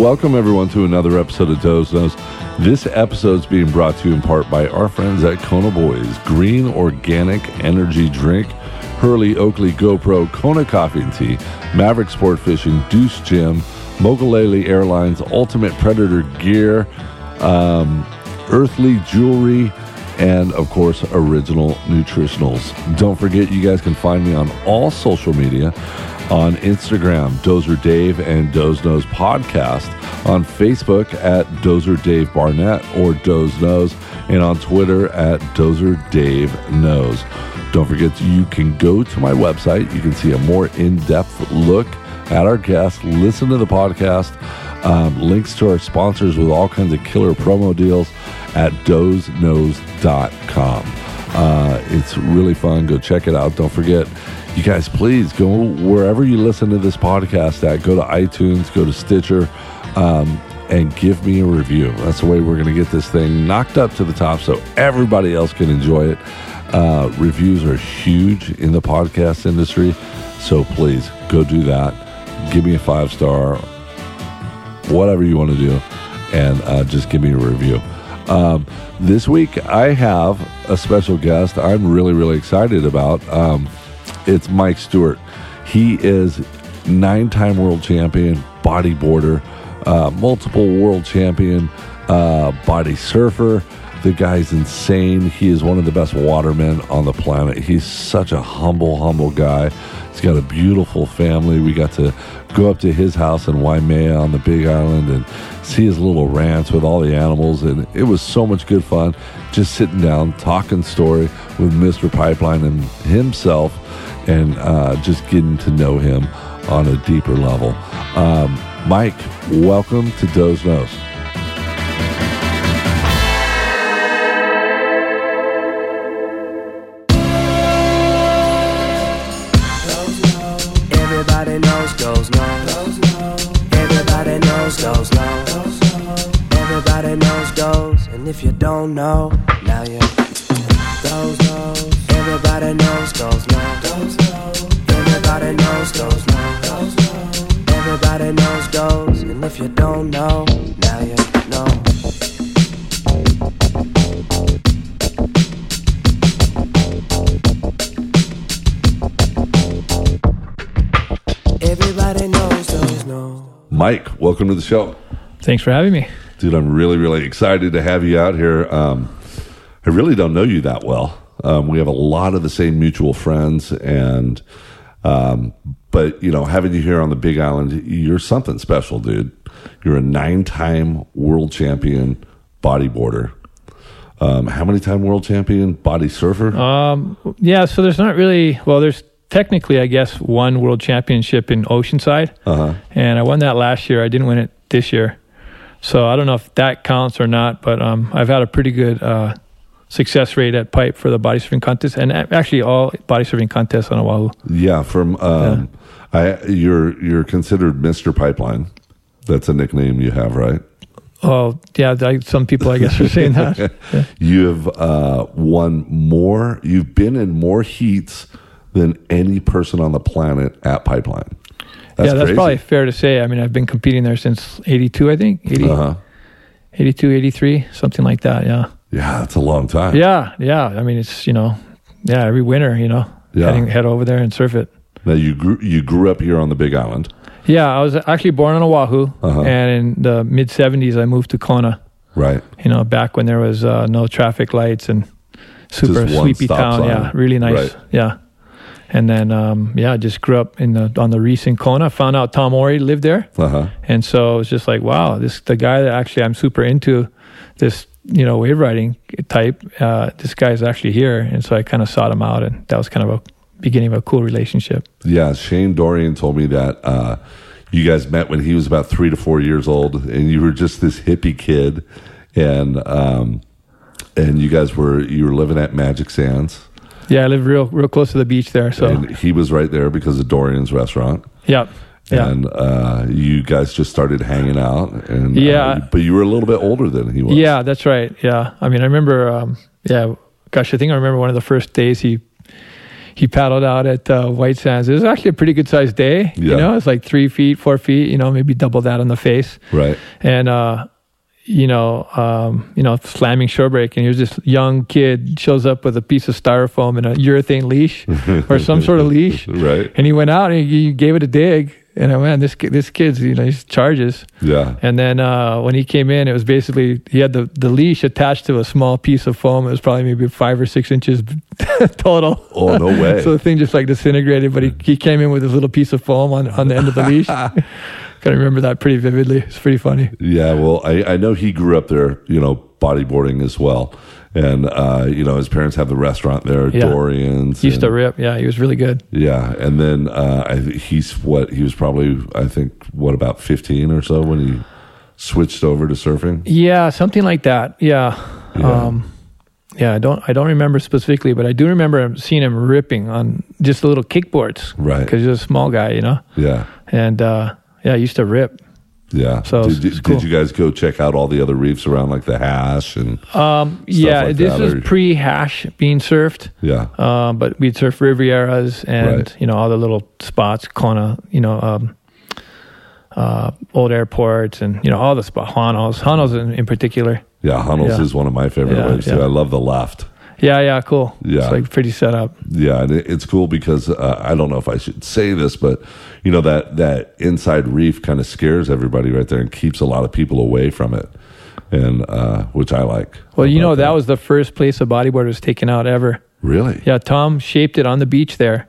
Welcome, everyone, to another episode of Doze Knows. This episode is being brought to you in part by our friends at Kona Boys Green Organic Energy Drink, Hurley Oakley GoPro, Kona Coffee and Tea, Maverick Sport Fishing, Deuce Gym, Mokulele Airlines, Ultimate Predator Gear, um, Earthly Jewelry, and of course, Original Nutritionals. Don't forget, you guys can find me on all social media on Instagram, Dozer Dave and Doze Knows Podcast, on Facebook at Dozer Dave Barnett or Doze Knows, and on Twitter at Dozer Dave Knows. Don't forget, you can go to my website. You can see a more in depth look at our guests, listen to the podcast, um, links to our sponsors with all kinds of killer promo deals at dozeknows.com. Uh, it's really fun. Go check it out. Don't forget, you guys, please go wherever you listen to this podcast at. Go to iTunes, go to Stitcher, um, and give me a review. That's the way we're going to get this thing knocked up to the top so everybody else can enjoy it. Uh, reviews are huge in the podcast industry. So please go do that. Give me a five star, whatever you want to do, and uh, just give me a review. Um, this week, I have a special guest I'm really, really excited about. Um, it's Mike Stewart. He is nine time world champion bodyboarder, uh, multiple world champion uh, body surfer. The guy's insane. He is one of the best watermen on the planet. He's such a humble, humble guy. He's got a beautiful family. We got to go up to his house in Waimea on the Big Island and see his little ranch with all the animals. And it was so much good fun just sitting down, talking story with Mr. Pipeline and himself, and uh, just getting to know him on a deeper level. Um, Mike, welcome to Doze Knows. Everybody knows. Everybody knows. Everybody knows and if you don't know, now you goes knows. Everybody knows goes no. Everybody knows goes no. Everybody knows goes, and if you don't know, now you know. Everybody knows goes no. Mike, welcome to the show. Thanks for having me. Dude, I'm really, really excited to have you out here. Um, I really don't know you that well. Um, we have a lot of the same mutual friends, and um, but you know, having you here on the Big Island, you're something special, dude. You're a nine-time world champion bodyboarder. Um, how many time world champion body surfer? Um, yeah, so there's not really, well, there's technically, I guess, one world championship in Oceanside. Uh-huh. And I won that last year. I didn't win it this year. So I don't know if that counts or not, but um, I've had a pretty good uh, success rate at pipe for the body surfing contest and actually all body surfing contests on Oahu. Yeah, from um, I, you're you're considered Mister Pipeline. That's a nickname you have, right? Oh, yeah, I, some people, I guess, are saying that. Yeah. You have uh, won more. You've been in more heats than any person on the planet at Pipeline. That's yeah, that's crazy. probably fair to say. I mean, I've been competing there since 82, I think. 80, Uh-huh. 82, 83, something like that. Yeah. Yeah, that's a long time. Yeah, yeah. I mean, it's you know, yeah, every winter, you know, Yeah. heading head over there and surf it. Now you grew you grew up here on the Big Island, Yeah, I was actually born on Oahu, Uh-huh. and in the mid '70s, I moved to Kona. right? You know, back when there was uh, no traffic lights and super sleepy town. sign. Yeah, really nice. Right. Yeah, and then um, yeah, I just grew up in the on the in Kona. Found out Tom Morey lived there, Uh huh. and so it was just like, wow, this the guy that actually I'm super into this you know wave riding type. Uh, this guy's actually here, and so I kind of sought him out, and that was kind of a beginning of a cool relationship. Yeah, Shane Dorian told me that uh, you guys met when he was about three to four years old, and you were just this hippie kid, and um, and you guys were you were living at Magic Sands, Yeah, I live real real close to the beach there, so and he was right there because of Dorian's restaurant. yeah, yeah. And uh, you guys just started hanging out, and uh, Yeah. but you were a little bit older than he was. Yeah, that's right. Yeah, I mean, I remember. Um, yeah, gosh, I think I remember one of the first days he he paddled out at uh, White Sands. It was actually a pretty good sized day. You Yeah. know, it's like three feet, four feet. You know, maybe double that on the face. Right. And uh, you know, um, you know, slamming shore break, and here's this young kid shows up with a piece of styrofoam and a urethane leash or some sort of leash, Right. and he went out and he gave it a dig. And I went, this this kid's, you know, he's charges. Yeah. And then uh, when he came in, it was basically he had the, the leash attached to a small piece of foam. It was probably maybe five or six inches total. Oh, no way. so the thing just like disintegrated. But he, he came in with his little piece of foam on, on the end of the leash. Can remember that pretty vividly. It's pretty funny. Yeah, well, I, I know he grew up there, you know, bodyboarding as well. And, uh, you know, his parents have the restaurant there, Yeah. Dorian's. He used to rip. Yeah, he was really good. Yeah. And then uh, I, th- he's what, he was probably, I think, what, about 15 or so when he switched over to surfing? Yeah, something like that. Yeah. Yeah. Um, yeah, I don't I don't remember specifically, but I do remember seeing him ripping on just the little kickboards. Right. Because he's a small guy, you know. Yeah. And uh, yeah, he used to rip. Yeah. So did, you- cool. did you guys go check out all the other reefs around, like the Hash and Um, yeah, like this that, was or- pre hash being surfed. yeah, Um, but we'd surf Rivieras and Right. you know all the little spots, Kona, you know, um, uh, old airports, and you know all the spots, Hanos, Hanos in, in particular. yeah. Hunnels Yeah. is one of my favorite Yeah, waves too. I love the left. Yeah, yeah, cool. Yeah. it's like pretty set up. Yeah, and it, it's cool because uh, I don't know if I should say this, but you know that that inside reef kind of scares everybody right there and keeps a lot of people away from it, and uh, which I like. Well, you know about that was the first place a bodyboard was taken out ever. really Yeah, Tom shaped it on the beach there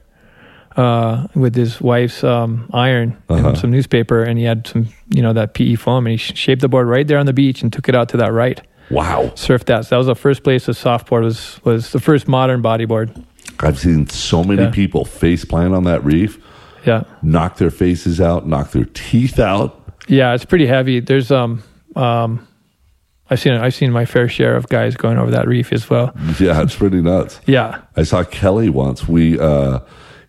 uh, with his wife's um, iron Uh-huh. and some newspaper, and he had some, you know, that PE foam, and he shaped the board right there on the beach and took it out to that right. Wow. Surfed that. So that was the first place a softboard was was the first modern bodyboard. I've seen so many Yeah. people face plant on that reef, Yeah, knock their faces out, knock their teeth out. yeah, it's pretty heavy. There's um um, I've seen I've seen my fair share of guys going over that reef as well. Yeah, it's pretty nuts. Yeah, I saw Kelly once. We uh,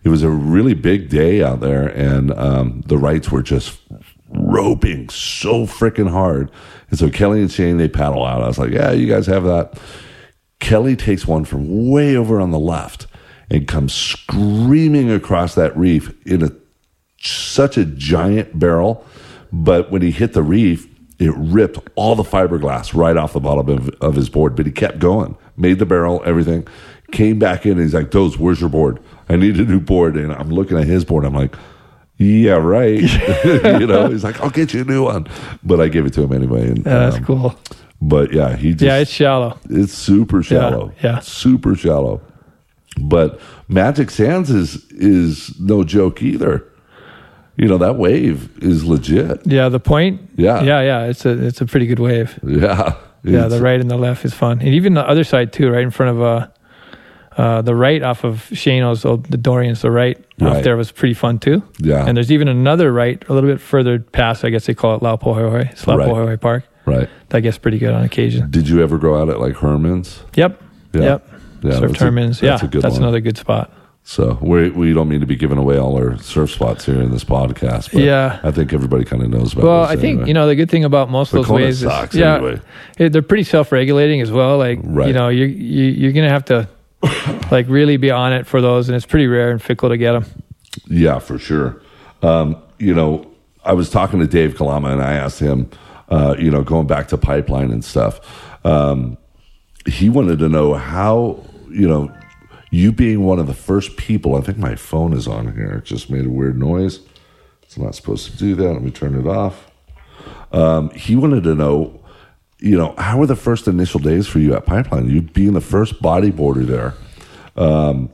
it was a really big day out there, and um, the rights were just roping so freaking hard. And so Kelly and Shane they paddle out. I was like, "Yeah, you guys have that." Kelly takes one from way over on the left and comes screaming across that reef in a such a giant barrel. But when he hit the reef, it ripped all the fiberglass right off the bottom of, of his board. But he kept going, made the barrel, everything. Came back in and he's like, Those, where's your board? I need a new board. And I'm looking at his board. I'm like, Yeah, right. you know, he's like, I'll get you a new one. But I gave it to him anyway. And, yeah, that's um, cool. But yeah, he just, Yeah, it's shallow. it's super shallow. yeah. Super shallow. But Magic Sands is is no joke either. You know, that wave is legit. Yeah, the point. Yeah. yeah, yeah. It's a it's a pretty good wave. Yeah. Yeah, the right and the left is fun, and even the other side too, right in front of uh, uh the right off of Shano's, oh, the Dorians, the right, Right. off there was pretty fun too. Yeah. and there's even another right a little bit further past. I guess they call it Laupohohoi. It's Right. Laupohohoi Park. Right. That gets pretty good on occasion. Did you ever go out at like Herman's? Yep. Yeah. Yep. Yeah, Surf that's Herman's. that's yeah, a good that's one. another good spot. So we we don't mean to be giving away all our surf spots here in this podcast. But Yeah. I think everybody kind of knows about. Well, I think anyway. you know the good thing about most The of those waves is yeah, anyway. it- they're pretty self-regulating as well. Like Right. you know, you, you you're gonna have to like really be on it for those, and it's pretty rare and fickle to get them. Yeah, for sure. Um, you know, I was talking to Dave Kalama and I asked him, uh, you know, going back to pipeline and stuff. Um, he wanted to know how, you know, you being one of the first people. I think my phone is on here. It just made a weird noise. It's not supposed to do that. Let me turn it off. Um, he wanted to know, you know, how were the first initial days for you at Pipeline? You being the first bodyboarder there. Um,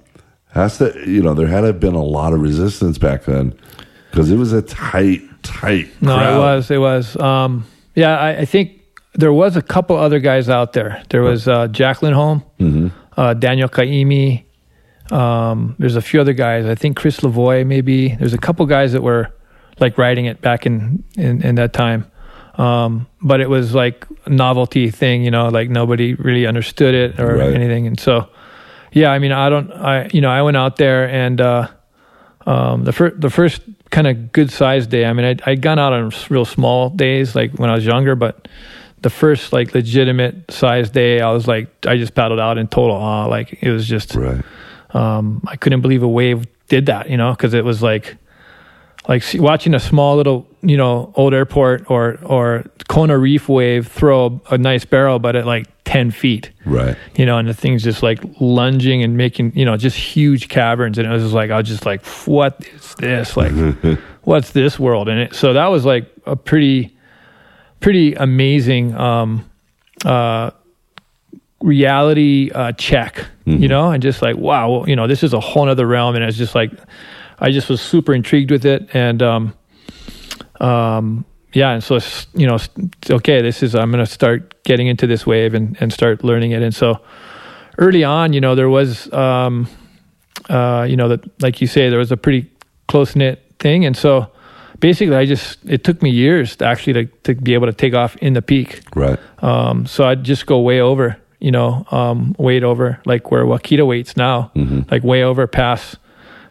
has to, you know, there had to have been a lot of resistance back then because it was a tight, tight. No, crowd. it was. It was. Um, yeah, I, I think there was a couple other guys out there. There was uh, Jack Lindholm, Mm-hmm. uh, Daniel Kaimi. Um, there's a few other guys. I think Chris Lavoie, maybe. There's a couple guys that were like riding it back in in, in that time. Um, but it was like novelty thing, you know, like nobody really understood it or Right. anything. And so, yeah, I mean, I don't, I, you know, I went out there and, uh, um, the first, the first kind of good sized day. I mean, I'd, I'd gone out on real small days, like when I was younger, but the first like legitimate size day, I was like, I just paddled out in total awe. Like it was just, Right. um, I couldn't believe a wave did that, you know, because it was like like see, watching a small little you know old airport or or Kona Reef wave throw a, a nice barrel, but at like ten feet, Right. you know, and the thing's just like lunging and making you know just huge caverns, and it was just like I was just like, what is this? Like, what's this world? And it, so that was like a pretty pretty amazing um, uh, reality uh, check, you know, and just like, wow, well, you know, this is a whole other realm. And it's just like, I just was super intrigued with it. And, um, um, yeah. And so, it's, you know, okay, this is, I'm going to start getting into this wave and, and start learning it. And so early on, you know, there was, um, uh, you know, that, like you say, there was a pretty close knit thing. And so basically I just, it took me years to actually to, to be able to take off in the peak. Right. Um, so I'd just go way over, you know, um, weight over, like where Wakita waits now, like way over past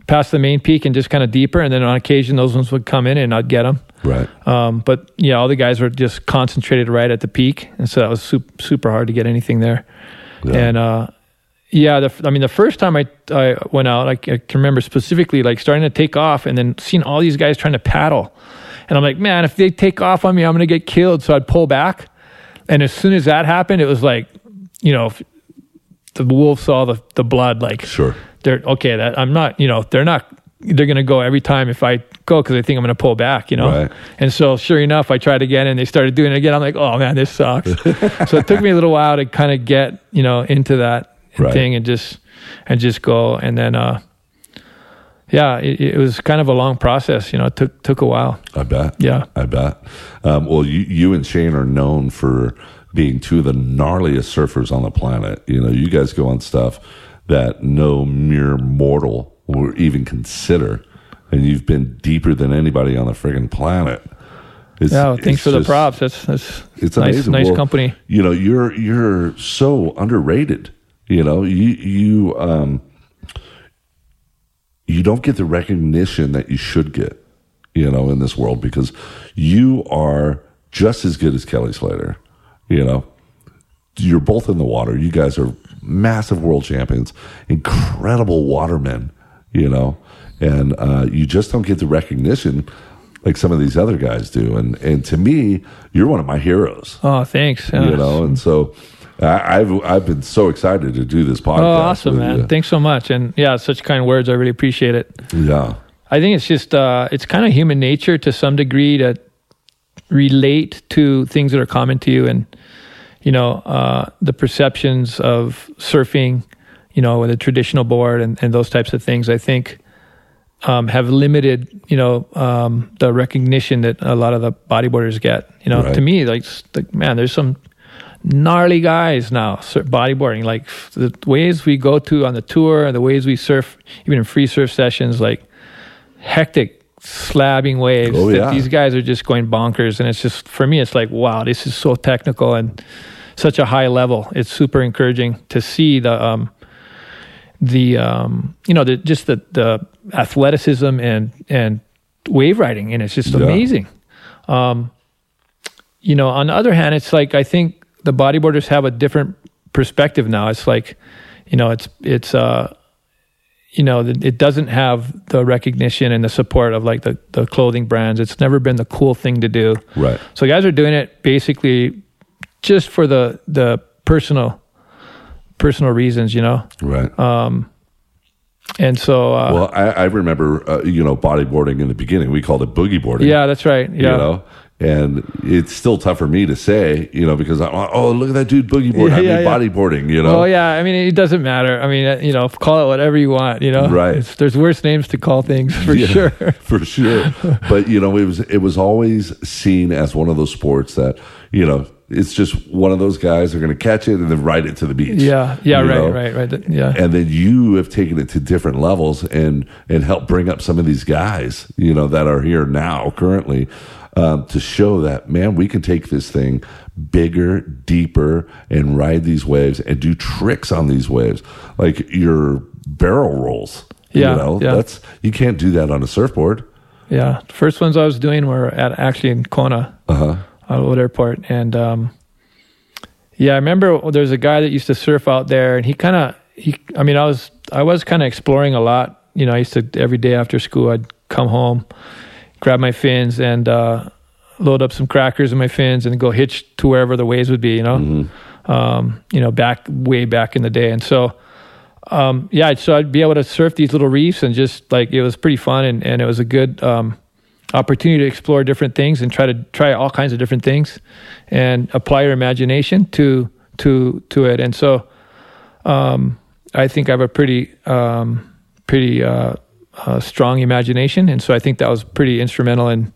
past the main peak and just kind of deeper. And then on occasion, those ones would come in and I'd get them. Right. Um, but yeah, all the guys were just concentrated right at the peak, and so that was super, super hard to get anything there. Yeah. And uh, yeah, the, I mean, the first time I I went out, I, I can remember specifically like starting to take off, and then seeing all these guys trying to paddle, and I'm like, man, if they take off on me, I'm gonna get killed. So I'd pull back, and as soon as that happened, it was like, you know, the wolf saw the the blood, like Sure. They're okay. That I'm not, you know, they're not. They're going to go every time if I go because they think I'm going to pull back, you know. Right. And so, sure enough, I tried again, and they started doing it again. I'm like, oh man, this sucks. so it took me a little while to kind of get, you know, into that Right. thing and just and just go. And then, uh, yeah, it, it was kind of a long process. You know, it took took a while. I bet. Yeah. I bet. Um, well, you, you and Shane are known for being two of the gnarliest surfers on the planet. You know, you guys go on stuff that no mere mortal will even consider, and you've been deeper than anybody on the friggin' planet. It's, Yeah, well, thanks for the props. That's that's It's nice, amazing. nice Well, company. You know, you're you're so underrated. You know, you you um you don't get the recognition that you should get. You know, in this world because you are just as good as Kelly Slater. You know, you're both in the water. You guys are massive world champions, incredible watermen. You know, and uh, you just don't get the recognition like some of these other guys do. And and to me, you're one of my heroes Oh, thanks. You know and so I, i've i've been so excited to do this podcast Oh, awesome, man! you. Thanks so much. And yeah, such kind words. I really appreciate it. yeah I think it's just uh, it's kind of human nature to some degree to relate to things that are common to you, and you know uh, the perceptions of surfing, you know, with a traditional board and, and those types of things. I think um, have limited, you know, um, the recognition that a lot of the bodyboarders get. You know, Right. to me, like, like man, there's some gnarly guys now bodyboarding like the ways we go to on the tour and the ways we surf even in free surf sessions like hectic slabbing waves Oh, yeah. these guys are just going bonkers and it's just for me it's like wow this is so technical and such a high level. It's super encouraging to see the um the um you know the just the the athleticism and and wave riding and it's just Yeah. amazing. Um you know on the other hand it's like i think the bodyboarders have a different perspective now. It's like you know it's it's uh you know it it doesn't have the recognition and the support of like the the clothing brands. It's never been the cool thing to do. Right. So guys are doing it basically just for the the personal personal reasons you know right and so uh well I, I remember uh, you know bodyboarding in the beginning we called it boogie boarding yeah that's right yeah you know and it's still tough for me to say you know because I'm oh look at that dude boogie board Yeah, I mean yeah. bodyboarding you know Oh yeah, I mean it doesn't matter. I mean uh, you know, call it whatever you want. You know, Right. It's, there's worse names to call things for Yeah, sure. for sure. But you know, it was it was always seen as one of those sports that you know it's just one of those guys are going to catch it and then ride it to the beach. Yeah, yeah, right, know? right, right, yeah. And then you have taken it to different levels and and help bring up some of these guys, you know, that are here now currently. Um, to show that man, we can take this thing bigger, deeper, and ride these waves and do tricks on these waves, like your barrel rolls. Yeah, you know, yeah. that's you can't do that on a surfboard. Yeah, the first ones I was doing were at actually in Kona, Uh huh. Uh, Old Airport, and um, yeah, I remember there's a guy that used to surf out there, and he kind of he. I mean, I was I was kind of exploring a lot. You know, I used to every day after school, I'd come home, grab my fins, and uh, load up some crackers in my fins, and go hitch to wherever the waves would be. You know, um, you know, back way back in the day, and so. Um, yeah, so I'd be able to surf these little reefs and just like it was pretty fun and, and it was a good um, opportunity to explore different things and try to try all kinds of different things and apply your imagination to to to it. And so um, I think I have a pretty um, pretty uh, uh, strong imagination, and so I think that was pretty instrumental in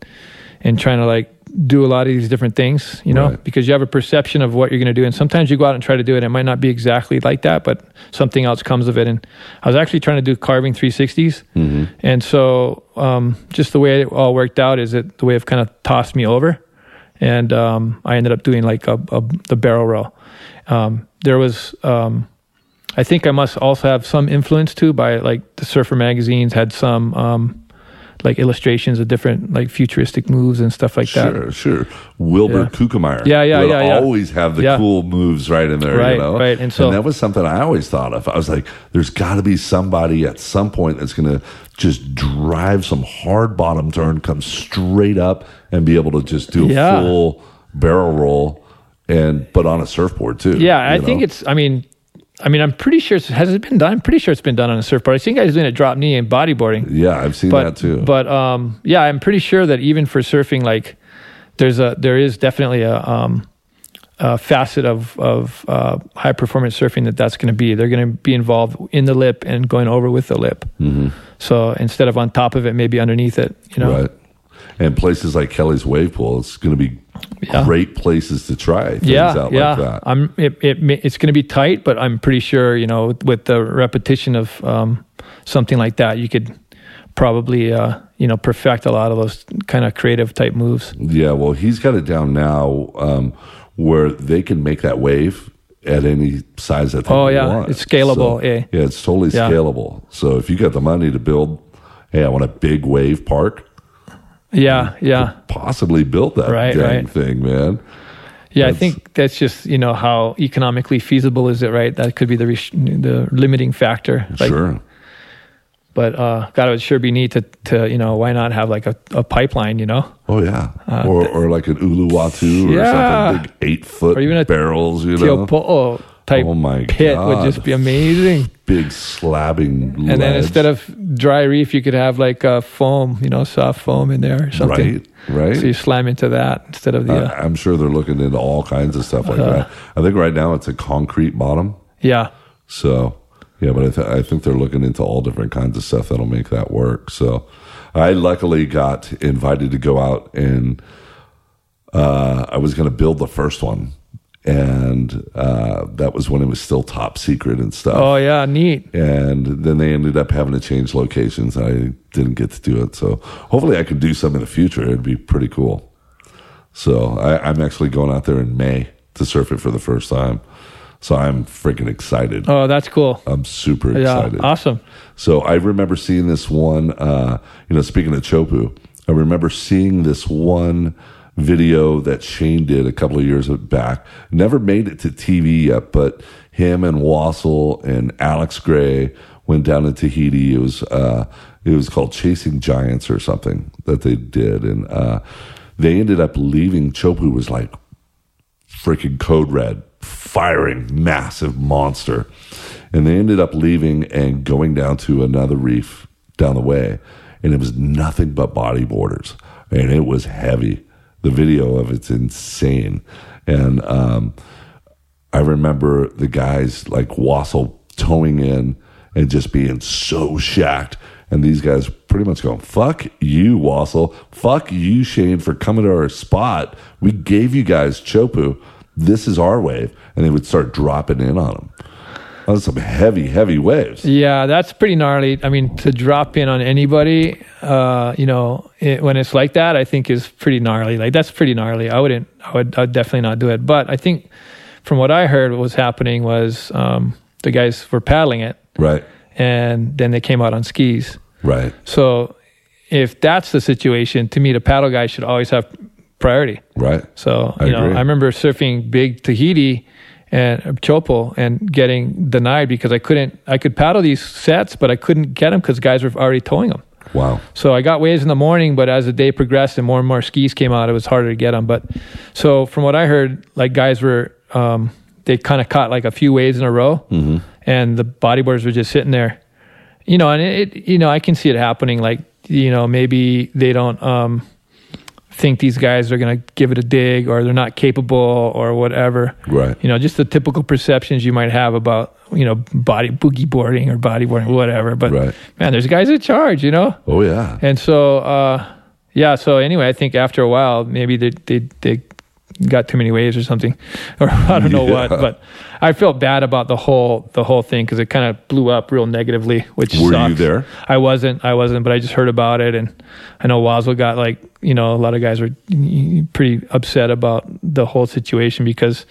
in trying to like do a lot of these different things, you know, Right. because you have a perception of what you're going to do, and sometimes you go out and try to do it, and it might not be exactly like that, but something else comes of it. And I was actually trying to do carving 360s, and so um, just the way it all worked out is that the way it kind of tossed me over, and um, I ended up doing like a, a the barrel roll. Um, there was um, I think I must also have some influence too by like the surfer magazines had some um, like illustrations of different like futuristic moves and stuff like that. Sure, sure. Wilbur Yeah. Kookmeyer. Yeah, yeah, would yeah, yeah. Always have the Yeah. cool moves right in there, Right, you know. right. And so- that was something I always thought of. I was like, "There's got to be somebody at some point that's going to just drive some hard bottom turn, come straight up, and be able to just do a Yeah. full barrel roll, and but on a surfboard too." Yeah, I you think it's. I mean, I mean, I'm pretty sure. It's, has it been done? I'm pretty sure it's been done on a surfboard. I think I was doing a drop knee and bodyboarding. Yeah, I've seen but that too. but um, yeah, I'm pretty sure that even for surfing, like there's a there is definitely a um, a facet of of uh, high performance surfing that that's going to be. They're going to be involved in the lip and going over with the lip. Mm-hmm. So instead of on top of it, maybe underneath it. You know, Right. And places like Kelly's Wave Pool, it's going to be Yeah. great places to try things yeah, out yeah. like that. I'm. It, it it's going to be tight, but I'm pretty sure you know with, the repetition of um, something like that, you could probably uh, you know perfect a lot of those kind of creative type moves. Yeah, well, he's got it down now um, where they can make that wave at any size that they Oh, yeah. want. It's scalable, So, eh? Yeah, it's totally Yeah. scalable. So if you got the money to build, hey, I want a big wave park, Yeah, yeah. possibly build that Right, dang right. thing, man. Yeah, I think that's just you know how economically feasible is it, right? That could be the res- the limiting factor. Like, sure. But uh, God, it would sure be neat to to you know why not have like a, a pipeline, you know? Oh yeah, or or like an Uluwatu or Uh, Yeah. something big eight foot Or even a barrels, you know, Teahupo'o type Oh my pit would just be amazing. Big slabbing. And then instead of dry reef, you could have like a foam, you know, soft foam in there or something. right, right. So you slam into that instead of the Uh, uh, I'm sure they're looking into all kinds of stuff like that. I think right now it's a concrete bottom. yeah. So, yeah, but I, th- I think they're looking into all different kinds of stuff that'll make that work. So, I luckily got invited to go out and uh, I was going to build the first one. And uh, that was when it was still top secret and stuff. Oh yeah, neat. And then they ended up having to change locations. I didn't get to do it. So, hopefully, I could do some in the future. It'd be pretty cool. So, I, I'm actually going out there in May to surf it for the first time. So, I'm freaking excited. Oh, that's cool. I'm super Yeah, excited. awesome. So I remember seeing this one, uh, you know, speaking of Chopu, I remember seeing this one video that Shane did a couple of years back. Never made it to TV yet, but him and Wassel and Alex Gray went down to Tahiti. It was, uh, it was called Chasing Giants or something that they did. And, uh, they ended up leaving. Chopu was like freaking code red, firing massive monster. And they ended up leaving and going down to another reef down the way. And it was nothing but bodyboarders. And it was heavy. The video of it's insane. And um, I remember the guys like Wassel towing in and just being so shacked. And these guys pretty much going, fuck you, Wassel. Fuck you, Shane, for coming to our spot. We gave you guys Chopu. This is our wave. And they would start dropping in on them. That was some heavy, heavy waves. Yeah, that's pretty gnarly. I mean, to drop in on anybody, uh, you know, it, when it's like that, I think is pretty gnarly. Like that's pretty gnarly. I wouldn't. I would. I'd definitely not do it. But I think, from what I heard, what was happening was um, the guys were paddling it, Right, and then they came out on skis. right, So, if that's the situation, to me, the paddle guy should always have priority. right. So I you know, agree. I remember surfing big Tahiti, and uh, chopo and getting denied because I couldn't. I could paddle these sets, but I couldn't get them because guys were already towing them. Wow. So I got waves in the morning, but as the day progressed and more and more skis came out, it was harder to get them. But so from what I heard, like guys were, um, they kind of caught like a few waves in a row, Mm-hmm. and the bodyboards were just sitting there, you know. And it, you know, I can see it happening. Like, you know, maybe they don't um, think these guys are going to give it a dig, or they're not capable, or whatever. Right. You know, just the typical perceptions you might have about you know body boogie boarding or bodyboarding, whatever. But Right. man, there's guys in charge, you know. Oh yeah. And so, uh, yeah. So anyway, I think after a while, maybe they they they got too many waves or something, or I don't know what. But I felt bad about the whole the whole thing because it kind of blew up real negatively. Which Were you there? I wasn't. I wasn't. But I just heard about it, and I know Waswell got like you know a lot of guys were pretty upset about the whole situation because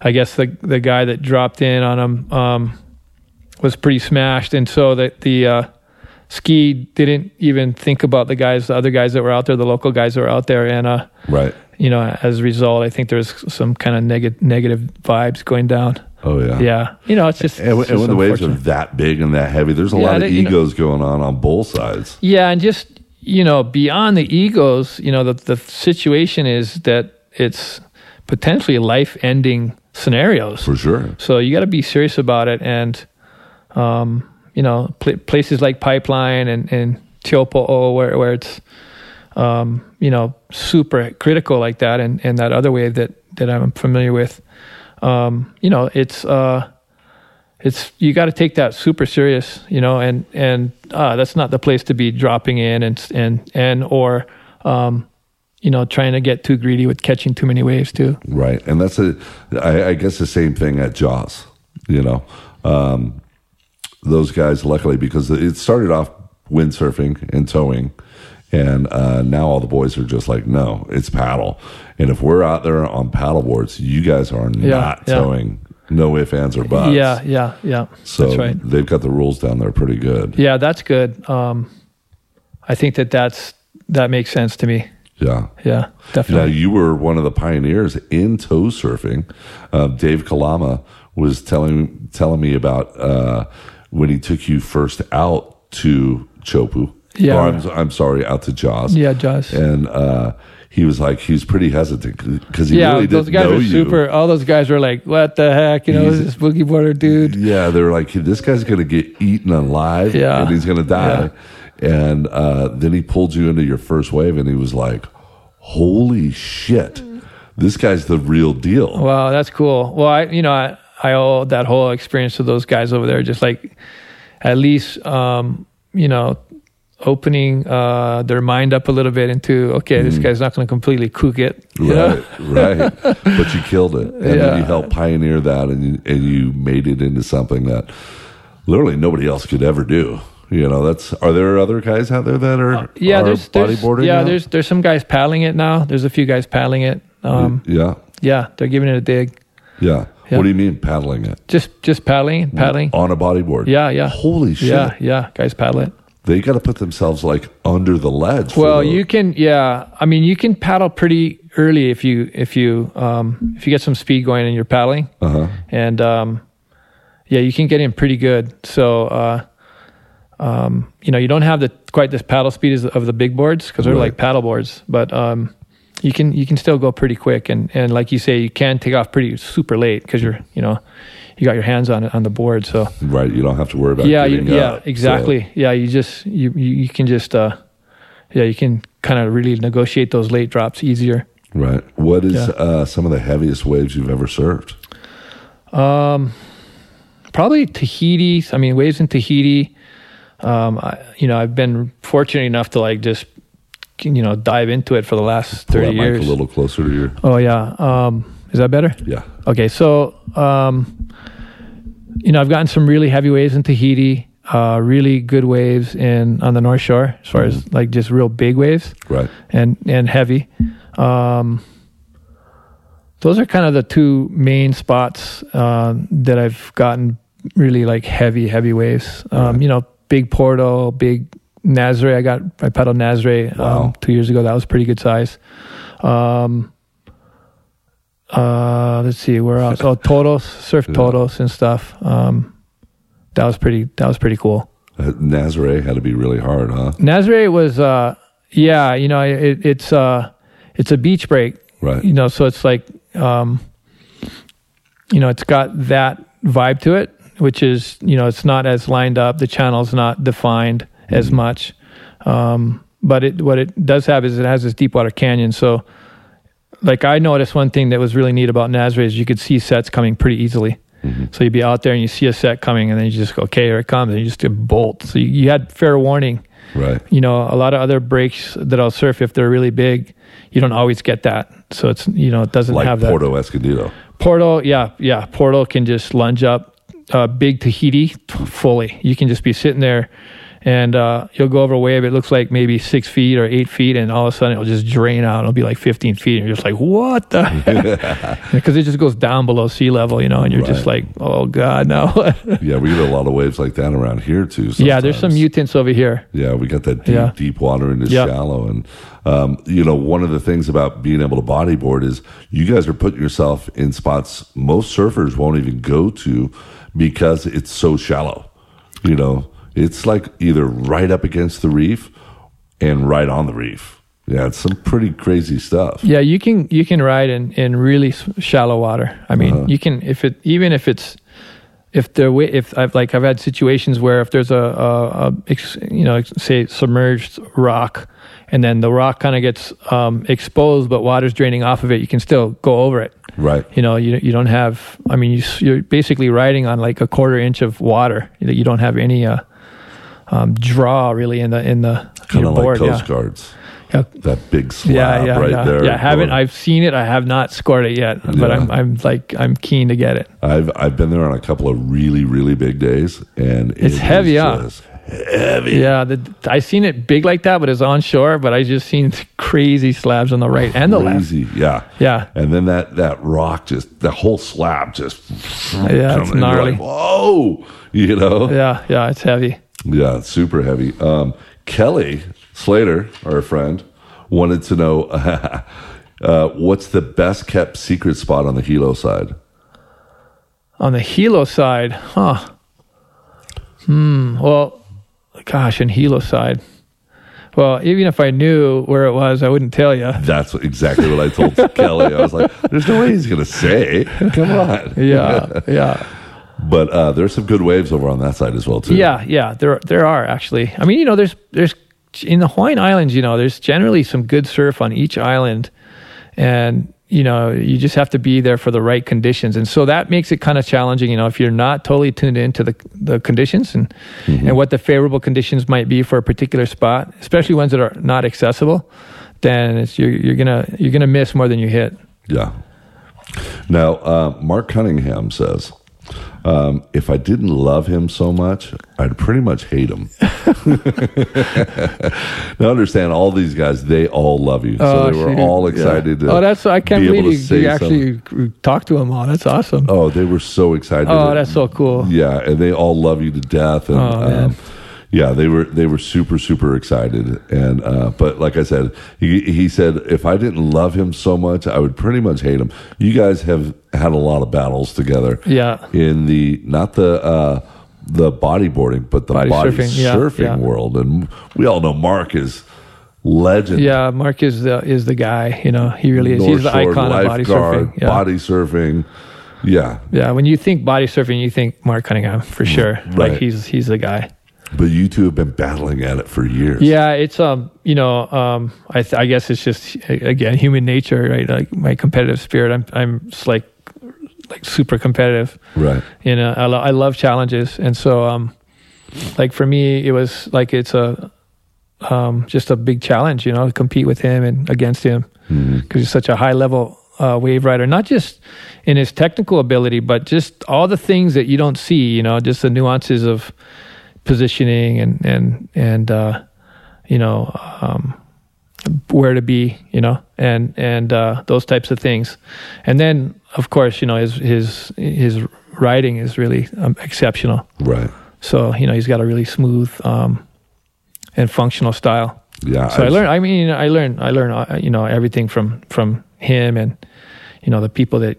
I guess the the guy that dropped in on him um, was pretty smashed, and so that the uh, ski didn't even think about the guys, the other guys that were out there, the local guys that were out there, and uh, Right. You know, as a result, I think there's some kind of neg- negative vibes going down. Oh yeah. Yeah, you know, it's just, And, when- it's and just when the waves are that big and that heavy, there's a Yeah, lot of they- you know- egos going on on both sides. Yeah, and just you know, beyond the egos, you know, the the situation is that it's potentially life-ending scenarios. For sure. So you got to be serious about it, and um, you know, pl- places like Pipeline and and Teahupo'o, where where it's um, you know super critical like that, and and that other wave that that I'm familiar with, um, you know, it's uh, it's you got to take that super serious, you know, and and uh, that's not the place to be dropping in and and and or um, you know trying to get too greedy with catching too many waves too. Right. And that's a, I, I guess the same thing at Jaws, you know. Um, those guys, luckily, because it started off windsurfing and towing. And uh, now all the boys are just like, no, it's paddle. And if we're out there on paddle boards, you guys are Yeah, not yeah. towing. No ifs, ands, or buts. Yeah, yeah, yeah. So right. they've got the rules down there pretty good. Yeah, that's good. Um, I think that that's that makes sense to me. Yeah. Yeah, definitely. Now you were one of the pioneers in tow surfing. Uh, Dave Kalama was telling telling me about uh, when he took you first out to Chopu. Yeah. Or I'm, I'm sorry, out to Jaws. yeah, Josh. And uh, he was like, he was pretty hesitant because he yeah, really those didn't guys know are you. super. All those guys were like, "What the heck?" You know, He's- this boogie boarder dude. Yeah, they were like, this guy's going to get eaten alive Yeah. and he's going to die. And uh, then he pulled you into your first wave and he was like, holy shit, this guy's the real deal. Wow, that's cool. Well, I, you know, I, I owe that whole experience to those guys over there. Just like, at least, um, you know, opening uh, their mind up a little bit into, okay, this guy's not going to completely kook it. Right, right. But you killed it, and then Yeah. you helped pioneer that, and you, and you made it into something that literally nobody else could ever do. You know, that's. Are there other guys out there that are? Uh, Yeah, are there's, there's bodyboarding. yeah, now? there's there's some guys paddling it now. There's a few guys paddling it. Um, yeah, yeah, they're giving it a dig. yeah, Yeah. What do you mean paddling it Just just paddling, paddling. on a bodyboard? Yeah, yeah. Holy shit! Yeah, yeah, guys paddle it. They got to put themselves like under the ledge. Well, the- you can, yeah. I mean, you can paddle pretty early if you if you um, if you get some speed going and you're paddling, Uh-huh. and um, yeah, you can get in pretty good. So, uh, um, you know, you don't have the quite this paddle speed as, of the big boards because they're Right. like paddle boards, but um, you can you can still go pretty quick, and and like you say, you can take off pretty super late because you're you know you got your hands on it on the board, so. right. You don't have to worry about. yeah you, yeah up, so- exactly yeah you just you you, can just uh yeah you can kind of really negotiate those late drops easier right. What is Yeah. uh, some of the heaviest waves you've ever surfed? um probably tahiti i mean waves in tahiti um I, you know i've been fortunate enough to like just you know dive into it for the last Pull 30 that mic years a little closer to your. oh yeah um is that better Yeah. Okay, so um, you know, I've gotten some really heavy waves in Tahiti, uh, really good waves in on the North Shore, as far as like just real big waves Right. and and heavy. Um, those are kind of the two main spots uh, that I've gotten really like heavy, heavy waves. Um, Right. You know, big Porto, big Nazare. I got I paddled Nazare Wow. um, two years ago. That was pretty good size. Um, Uh, let's see where else. Oh, Todos, surf. Todos and stuff. Um, that was pretty. That was pretty cool. Uh, Nazare had to be really hard, huh? Nazare was, uh, yeah, you know, it, it's uh, it's a beach break, Right. you know, so it's like, um, you know, it's got that vibe to it, which is, you know, it's not as lined up. The channel's not defined as much, um, but it what it does have is it has this deep water canyon. So, like I noticed one thing that was really neat about Nazare is you could see sets coming pretty easily. So you'd be out there and you see a set coming, and then you just go, okay, here it comes, and you just do bolt. So you, you had fair warning Right. you know a lot of other breaks that i'll surf if they're really big you don't always get that so it's you know it doesn't Like have that Porto Escondido. portal yeah yeah portal can just lunge up uh, big tahiti fully you can just be sitting there and uh, you'll go over a wave it looks like maybe six feet or eight feet and all of a sudden it'll just drain out it'll be like 15 feet and you're just like what the because it just goes down below sea level you know and you're just like oh god no Yeah, we get a lot of waves like that around here too. yeah there's some mutants over here Yeah, we got that deep, Yeah. deep water into Yeah. shallow, and um, you know, one of the things about being able to bodyboard is you guys are putting yourself in spots most surfers won't even go to because it's so shallow. You know, it's like either right up against the reef and right on the reef. Yeah, it's some pretty crazy stuff. Yeah, you can you can ride in in really shallow water. I mean, Uh-huh. you can if it even if it's if the if I've like I've had situations where if there's a, a, a you know say submerged rock and then the rock kind of gets um, exposed but water's draining off of it, you can still go over it. Right. You know, you you don't have. I mean, you, you're basically riding on like a quarter inch of water. You you don't have any uh, um, draw really in the in the Kind of like board. Coast yeah. Guards. Yeah. That big slab Yeah, yeah, right yeah. there. Yeah, I haven't. going- I've seen it. I have not scored it yet, but Yeah. I'm I'm like I'm keen to get it. I've I've been there on a couple of really really big days, and It's it heavy, just Heavy. Yeah, the, I seen it big like that, but it's on shore. But I just seen crazy slabs on the right and the left. Crazy. Yeah. Yeah, And then that that rock just the whole slab just Yeah, it's gnarly. Like, Whoa, you know. yeah, yeah. It's heavy. Yeah, super heavy. Um, Kelly Slater, our friend, wanted to know uh, what's the best kept secret spot on the Hilo side. On the Hilo side, huh? Hmm. Well, gosh, on Hilo side. Well, even if I knew where it was, I wouldn't tell you. That's exactly what I told Kelly. I was like, "There's no way he's going to say. Come on." Yeah, yeah, But uh, there's some good waves over on that side as well too. yeah, yeah. There, there are actually. I mean, you know, there's, there's in the Hawaiian Islands. You know, there's generally some good surf on each island, and you know, you just have to be there for the right conditions, and so that makes it kind of challenging. You know, if you're not totally tuned into the the conditions and and what the favorable conditions might be for a particular spot, especially ones that are not accessible, then it's you're you're gonna you're gonna miss more than you hit. Yeah. Now, uh, Mark Cunningham says, um, if I didn't love him so much, I'd pretty much hate him. now, understand, all these guys, they all love you. So they were shoot. all Yeah. excited to Oh, that's I can't be believe you, you actually talked to them all. That's awesome. Oh, they were so excited. Oh, that's so cool. Yeah, and they all love you to death. And Oh, man. um, yeah, they were they were super super excited. And uh, but like I said, he he said if I didn't love him so much, I would pretty much hate him. You guys have had a lot of battles together. Yeah. in the not the. Uh, the bodyboarding, but the body, Body surfing, surfing, yeah, yeah. world, and we all know Mark is legend. Yeah, Mark is the is the guy. You know, he really is. North He's the Shore icon of body surfing. Yeah. Body surfing, yeah. yeah, when you think body surfing, you think Mark Cunningham for sure. Mm, Right. Like he's he's the guy. But you two have been battling at it for years. Yeah, it's um, you know, um, I th- I guess it's just again human nature, right? Like my competitive spirit. I'm I'm just like like super competitive. right. You know, I, lo- I love challenges, and so um, like for me, it was like it's a um, just a big challenge, you know, to compete with him and against him because he's such a high level uh, wave rider, not just in his technical ability, but just all the things that you don't see, you know, just the nuances of positioning and and and uh, you know um, where to be, you know, and and uh, those types of things, and then of course, you know, his his his riding is really um, exceptional. Right. So you know, he's got a really smooth um, and functional style. Yeah. So I I've- learned. I mean, I learned. I learned. uh, You know, everything from from him, and you know the people that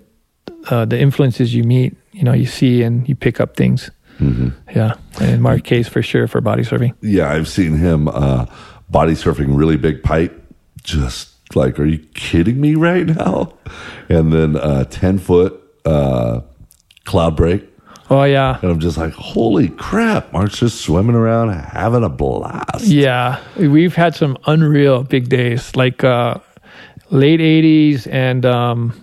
uh, the influences you meet you know you see and you pick up things yeah and mark case for sure for body surfing Yeah, I've seen him uh, body surfing really big pipe. Just like, are you kidding me right now? And then uh, 10 foot uh, cloud break. oh yeah And I'm just like, holy crap. Mark's just swimming around having a blast. Yeah, we've had some unreal big days, like uh, late '80s and um,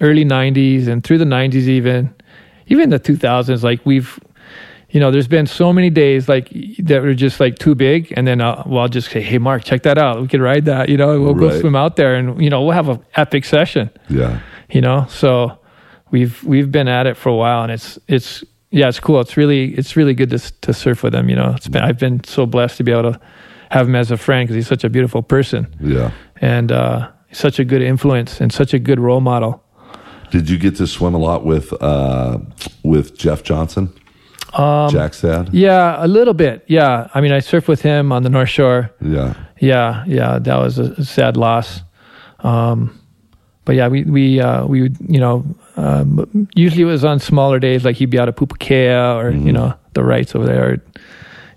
early '90s, and through the '90s, even even the 2000s. Like we've, you know, there's been so many days like that were just like too big, and then uh, well, I'll just say, "Hey, Mark, check that out. We could ride that." You know, we'll go swim out there, and you know, we'll have an epic session. Yeah. You know, so we've we've been at it for a while, and it's it's yeah, it's cool. It's really it's really good to to surf with him. You know, it's been I've been so blessed to be able to have him as a friend because he's such a beautiful person Yeah. and uh, such a good influence and such a good role model. Did you get to swim a lot with uh, with Jeff Johnson? Um, Jack's dad? Yeah, a little bit. Yeah, I mean, I surfed with him on the North Shore. Yeah. Yeah, yeah, that was a, sad loss. Um, but yeah, we we uh, we would you know um, usually it was on smaller days like he'd be out of Pupukea or you know the rights over there.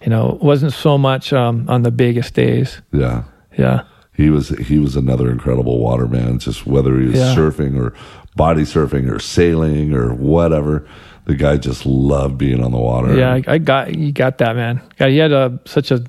You know, it wasn't so much um, on the biggest days. Yeah. Yeah, He was he was another incredible waterman. Just whether he was Yeah. surfing or body surfing or sailing or whatever, the guy just loved being on the water. yeah, I, I got you got that man. God, he had a such a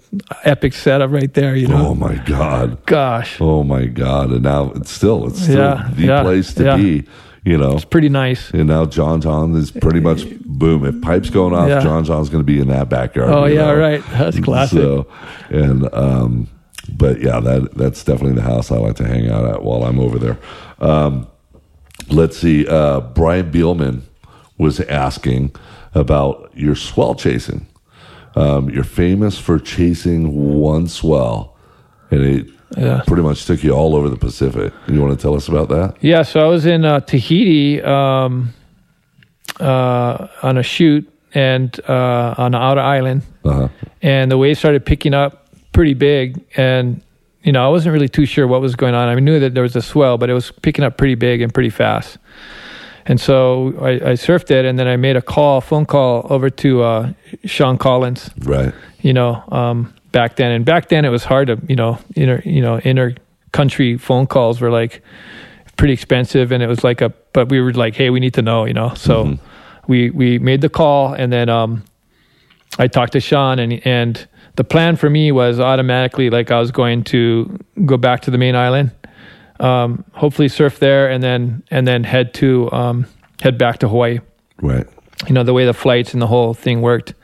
epic setup right there. You know, Oh my god. gosh, Oh my god. And now it's still it's still Yeah, the yeah, place to yeah. be. You know. It's pretty nice. And now John John is pretty much boom. If pipes going off, Yeah. John John's going to be in that backyard. Oh yeah, know? right. That's classic. So, and um, but yeah, that that's definitely the house I like to hang out at while I'm over there. Um, let's see. Uh, Brian Bielmann was asking about your swell chasing. Um, you're famous for chasing one swell, and it Yeah. pretty much took you all over the Pacific. You want to tell us about that? Yeah, so I was in uh, Tahiti um, uh, on a shoot and uh, on an outer island, Uh-huh. and the waves started picking up pretty big. And you know, I wasn't really too sure what was going on. I knew that there was a swell, but it was picking up pretty big and pretty fast. And so I, I surfed it, and then I made a call, phone call over to uh, Sean Collins Right. you know, um, back then. And back then it was hard to, you know, inter, you know, inter country phone calls were like pretty expensive. And it was like a, but we were like, Hey, we need to know, you know? So we, we made the call and then, um, I talked to Sean and, and the plan for me was automatically like I was going to go back to the main island, um, hopefully surf there and then, and then head to, um, head back to Hawaii, Right. you know, the way the flights and the whole thing worked.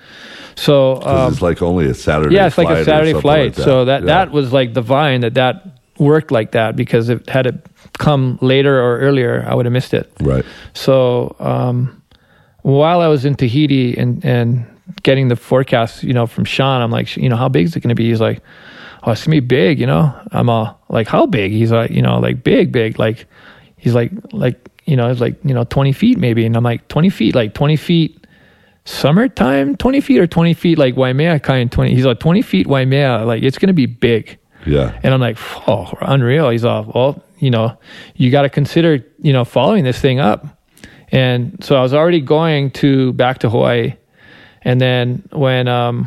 So um, it's like only a Saturday. yeah, it's like a Saturday flight. like So that Yeah. that was like divine that that worked like that because if had it come later or earlier, I would have missed it. right. So um, while I was in Tahiti and and getting the forecast, you know, from Sean, I'm like, you know, how big is it going to be? He's like, oh, it's gonna be big. You know, I'm all like, how big? He's like, you know, like big, big. Like he's like like you know, it's like you know, 20 feet maybe. And I'm like, 20 feet, like 20 feet summertime 20 feet or 20 feet like Waimea kind 20 he's like 20 feet Waimea like it's gonna be big Yeah. and I'm like oh unreal he's all well you know you got to consider you know following this thing up and so I was already going to back to Hawaii and then when um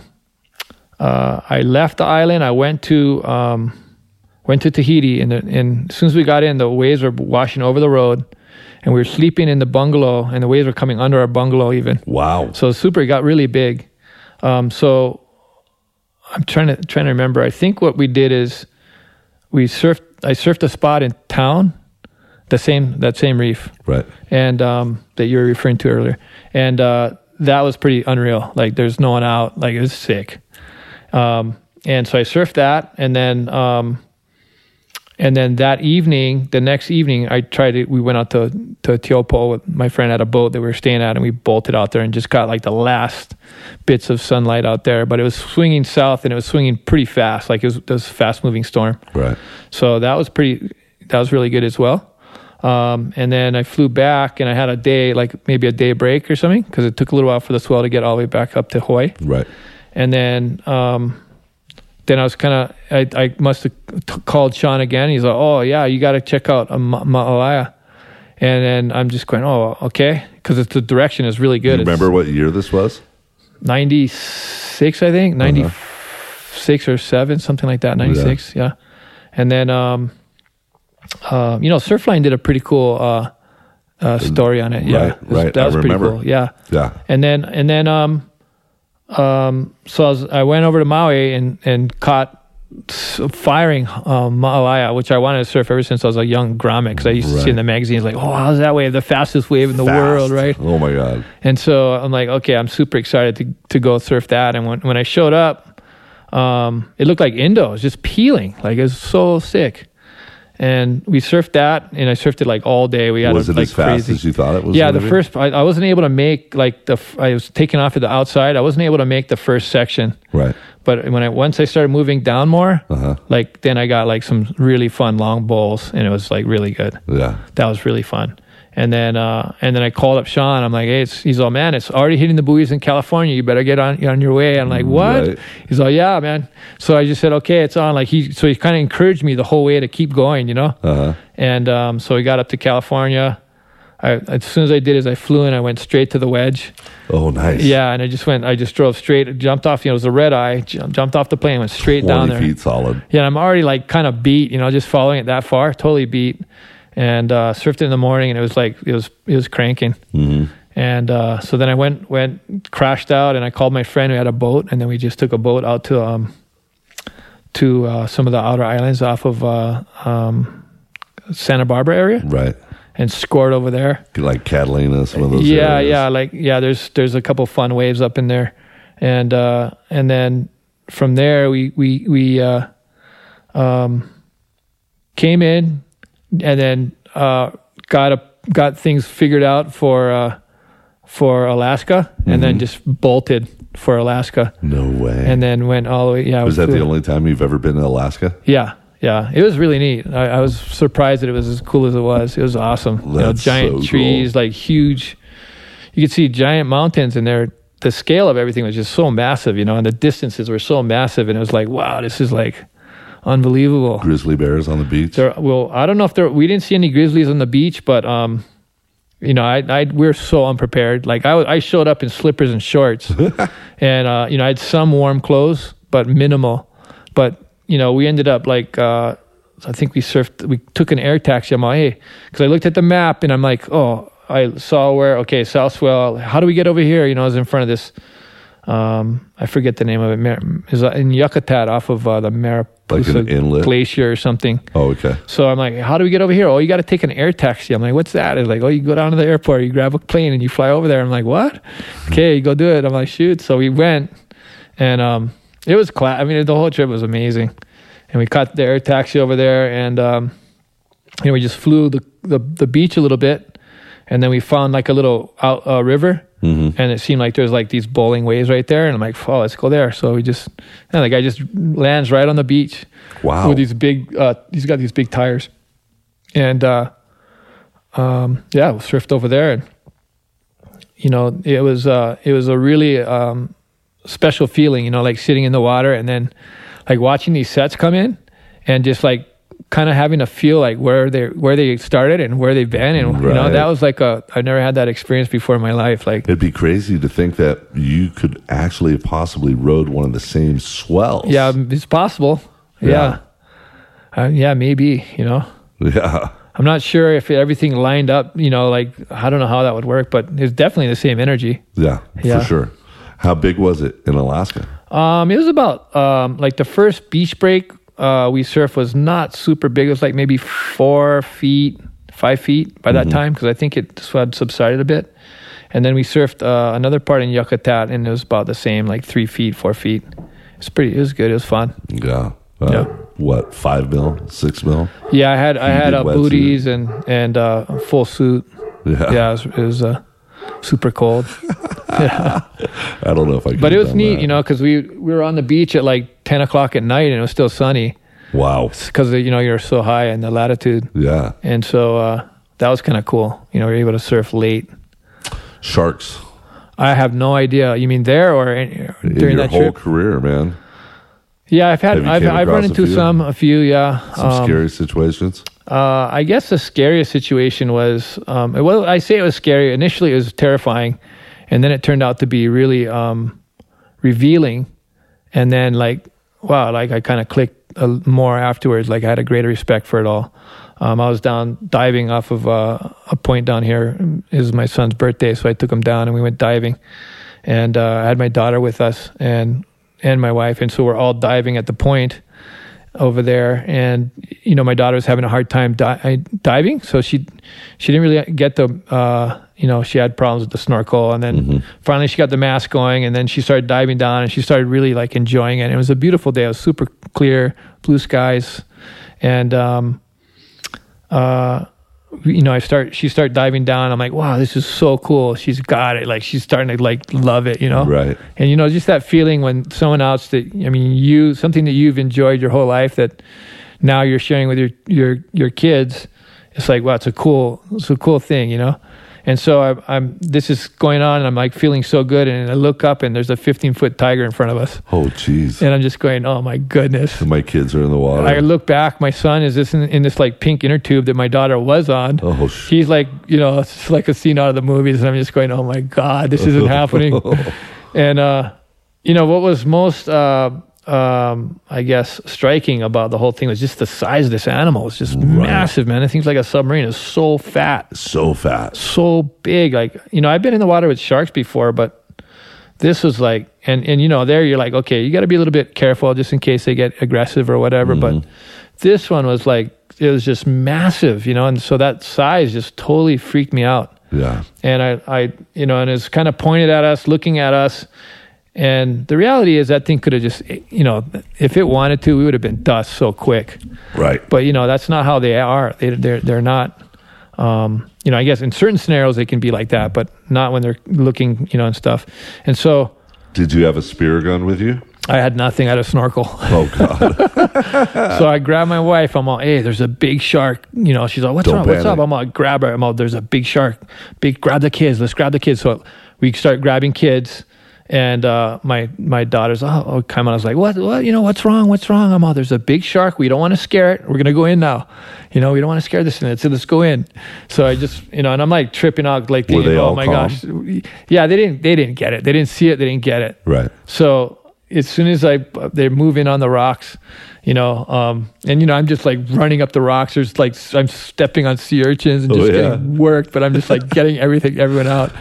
uh I left the island I went to um went to Tahiti and, the, and as soon as we got in the waves were washing over the road and we were sleeping in the bungalow and the waves were coming under our bungalow even Wow. so super got really big. Um, so I'm trying to trying to remember. I think what we did is we surfed. I surfed a spot in town, the same that same reef, Right. and um, that you were referring to earlier, and uh, that was pretty unreal. Like there's no one out. Like it was sick. Um, and so I surfed that, and then um, and then that evening, the next evening, I tried to. We went out to to Teahupo'o with my friend at a boat that we were staying at, and we bolted out there and just got like the last bits of sunlight out there. But it was swinging south, and it was swinging pretty fast. Like it was, it was a fast moving storm. Right. So that was pretty. That was really good as well. Um, and then I flew back, and I had a day, like maybe a day break or something, because it took a little while for the swell to get all the way back up to Hawaii. Right. And then, um, then I was kind of, I, I must have t- called Sean again. He's like, "Oh yeah, you got to check out um, Ma'alaea." and then I'm just going, oh, okay, because the direction is really You good. remember what year this was? ninety six, I think ninety six or seven, something like that. Ninety six, yeah. And then, um, uh, you know, Surfline did a pretty cool uh, uh, story on it. Yeah, Right, right. That was pretty cool. Yeah. Yeah. And then and then um um so I, was, I went over to Maui and and caught firing um, Ma'alaea, which I wanted to surf ever since I was a young grommet because I used to see in the magazines like, oh, how's that wave? The fastest wave in the Fast. world, right? Oh my god. And so I'm like, okay, I'm super excited to to go surf that. And when when I showed up, um, it looked like Indo, it was just peeling, like it was so sick. And we surfed that, and I surfed it like all day. We got Was it it like as fast crazy. as you thought it was? Yeah, the be? first I, I wasn't able to make like the i was taking off at the outside. I wasn't able to make the first section, Right. but when I once I started moving down more, Uh-huh. like then I got like some really fun long bowls, and it was like really good. Yeah. That was really fun. And then uh, and then I called up Sean. I'm like, hey, it's, he's all man, it's already hitting the buoys in California. You better get on on your way. I'm like, what? Right. He's all, yeah, man. So I just said, okay, it's on. Like he, so he kind of encouraged me the whole way to keep going, you know. Uh-huh. And um, so we got up to California. I, as soon as I did is I flew in. I went straight to the wedge. Oh, nice. Yeah, and I just went. I just drove straight. Jumped off. You know, it was a red eye. Jumped off the plane. Went straight down there. feet solid. Yeah, I'm already like kind of beat. You know, just following it that far, totally beat. And uh, surfed in the morning, and it was like it was it was cranking. hmm And uh, so then I went went crashed out, and I called my friend who had a boat, and then we just took a boat out to um to uh, some of the outer islands off of uh, um, Santa Barbara area, Right. and scored over there. Like Catalina, some of those. yeah, areas. yeah, like yeah. There's there's a couple fun waves up in there, and uh, and then from there we we we uh, um, came in, and then uh, got a got things figured out for uh, for Alaska, and Mm-hmm. then just bolted for Alaska, No way. and then went all the way. Yeah, was that the only time you've ever been to Alaska? Yeah. Yeah, it was really neat. I, I was surprised that it was as cool as it was. It was awesome. you know, giant so trees, like huge. You could see giant mountains, and there, the scale of everything was just so massive, you know, and the distances were so massive, and it was like, wow, this is like unbelievable. Grizzly bears on the beach. There, well, I don't know if there. We didn't see any grizzlies on the beach, but um, you know, I, I we're so unprepared. Like I, I showed up in slippers and shorts, and uh, you know, I had some warm clothes, but minimal. But you know, we ended up like uh, I think we surfed. We took an air taxi. I'm like, hey, because I looked at the map and I'm like, oh, I saw where okay, South Swell. How do we get over here? You know, I was in front of this. Um, I forget the name of it. Is in Yakutat off of uh, the Mariposa Like an inlet? Glacier or something. oh, okay. So I'm like, how do we get over here? Oh, you got to take an air taxi. I'm like, what's that? It's like, oh, you go down to the airport, you grab a plane, and you fly over there. I'm like, what? Okay, you go do it. I'm like, shoot. So we went, and um, it was class. I mean, the whole trip was amazing. And we caught the air taxi over there, and um, you know, we just flew the, the the beach a little bit, and then we found like a little out uh, river. Mm-hmm. And it seemed like there's like these bowling waves right there, and I'm like, "Oh, let's go there." So we just, and the guy just lands right on the beach, Wow. with these big uh he's got these big tires and uh um yeah we surfed over there and you know it was uh it was a really um special feeling you know like sitting in the water and then like watching these sets come in and just like kind of having to feel like where they where they started and where they've been and you know that was like a i never had that experience before in my life like It'd be crazy to think that you could actually possibly rode one of the same swells. yeah it's possible yeah Yeah. uh, yeah maybe you know Yeah. I'm not sure if everything lined up, you know, like I don't know how that would work, but it's definitely the same energy. Yeah. Yeah. For sure. How big was it in Alaska? Um, it was about um, like the first beach break uh, we surfed was not super big. It was like maybe four feet, five feet by that time because I think it had subsided a bit. And then we surfed uh, another part in Yakutat, and it was about the same, like three feet, four feet. It's pretty. It was good. It was fun. Yeah. Uh, Yeah. What, five mil, six mil? Yeah, I had I had Heated uh, booties and and uh, a full suit. Yeah. Yeah, it was, it was uh, super cold. yeah. I don't know if I could But it was neat, that. you know, because we we were on the beach at like ten o'clock at night, and it was still sunny Wow. because you know you're so high in the latitude, Yeah. and so uh, that was kind of cool. You know, you're able to surf late. Sharks I have no idea. You mean there or in, in during your that whole trip? career, man. Yeah, I've had I've I've run across a into some a few. Yeah, Some Um, scary situations. Uh, I guess the scariest situation was, um, well, I say it was scary. Initially, it was terrifying, and then it turned out to be really um, revealing. And then, like, wow, like I kind of clicked uh, more afterwards. Like I had a greater respect for it all. Um, I was down diving off of uh, a point down here. It was my son's birthday, so I took him down and we went diving. And uh, I had my daughter with us and and my wife, and so we're all diving at the point over there. And you know, my daughter was having a hard time di- diving, so she she didn't really get the uh, you know she had problems with the snorkel. And then finally she got the mask going, and then she started diving down, and she started really like enjoying it. It was a beautiful day. It was super clear, blue skies, and um, uh, you know, I start, she start diving down. I'm like, wow, this is so cool. She's got it. Like she's starting to like love it, you know? Right. And you know, just that feeling when someone else that, I mean, you, something that you've enjoyed your whole life that now you're sharing with your, your, your kids. It's like, wow, it's a cool, it's a cool thing, you know? And so I, I'm, this is going on and I'm like feeling so good. And I look up and there's a 15 foot tiger in front of us. Oh, jeez. And I'm just going, oh my goodness. My kids are in the water. I look back, my son is this in, in this like pink inner tube that my daughter was on. Oh, sh- He's like, you know, it's like a scene out of the movies, and I'm just going, oh my god, this isn't happening. And uh, you know what was most, uh, um, I guess, striking about the whole thing was just the size of this animal. It's just massive, man. It seems like a submarine. It's so fat, so fat. so big. Like you know, I've been in the water with sharks before, but this was like, and and you know, there you're like, okay, you got to be a little bit careful just in case they get aggressive or whatever. But this one was like, it was just massive, you know, and so that size just totally freaked me out. Yeah. And I, I, you know, and it's kind of pointed at us, looking at us. And the reality is that thing could have just, you know, if it wanted to, we would have been dust so quick. Right. But you know, that's not how they are. They, they're they're not. Um, you know, I guess in certain scenarios they can be like that, but not when they're looking, you know, and stuff. And so Did you have a spear gun with you? I had nothing. I had a snorkel. Oh, God. so I grabbed my wife. I'm all, hey, there's a big shark. You know, she's like, what's wrong? What's up? I'm all, grab her. I'm all, there's a big shark. Big, grab the kids. Let's grab the kids. So we start grabbing kids. And uh, my my daughter's oh, oh come on. I was like, what what you know what's wrong? What's wrong? I'm all there's a big shark. We don't want to scare it. We're gonna go in now. You know, we don't want to scare this thing. So let's go in. So I just you know, and I'm like tripping out, like thinking, oh my calm? gosh, yeah. They didn't they didn't get it. They didn't see it. They didn't get it. right. So as soon as I they're moving on the rocks, you know, um, and you know I'm just like running up the rocks. There's like I'm stepping on sea urchins and Oh, just yeah. getting worked, but I'm just like getting everything everyone out.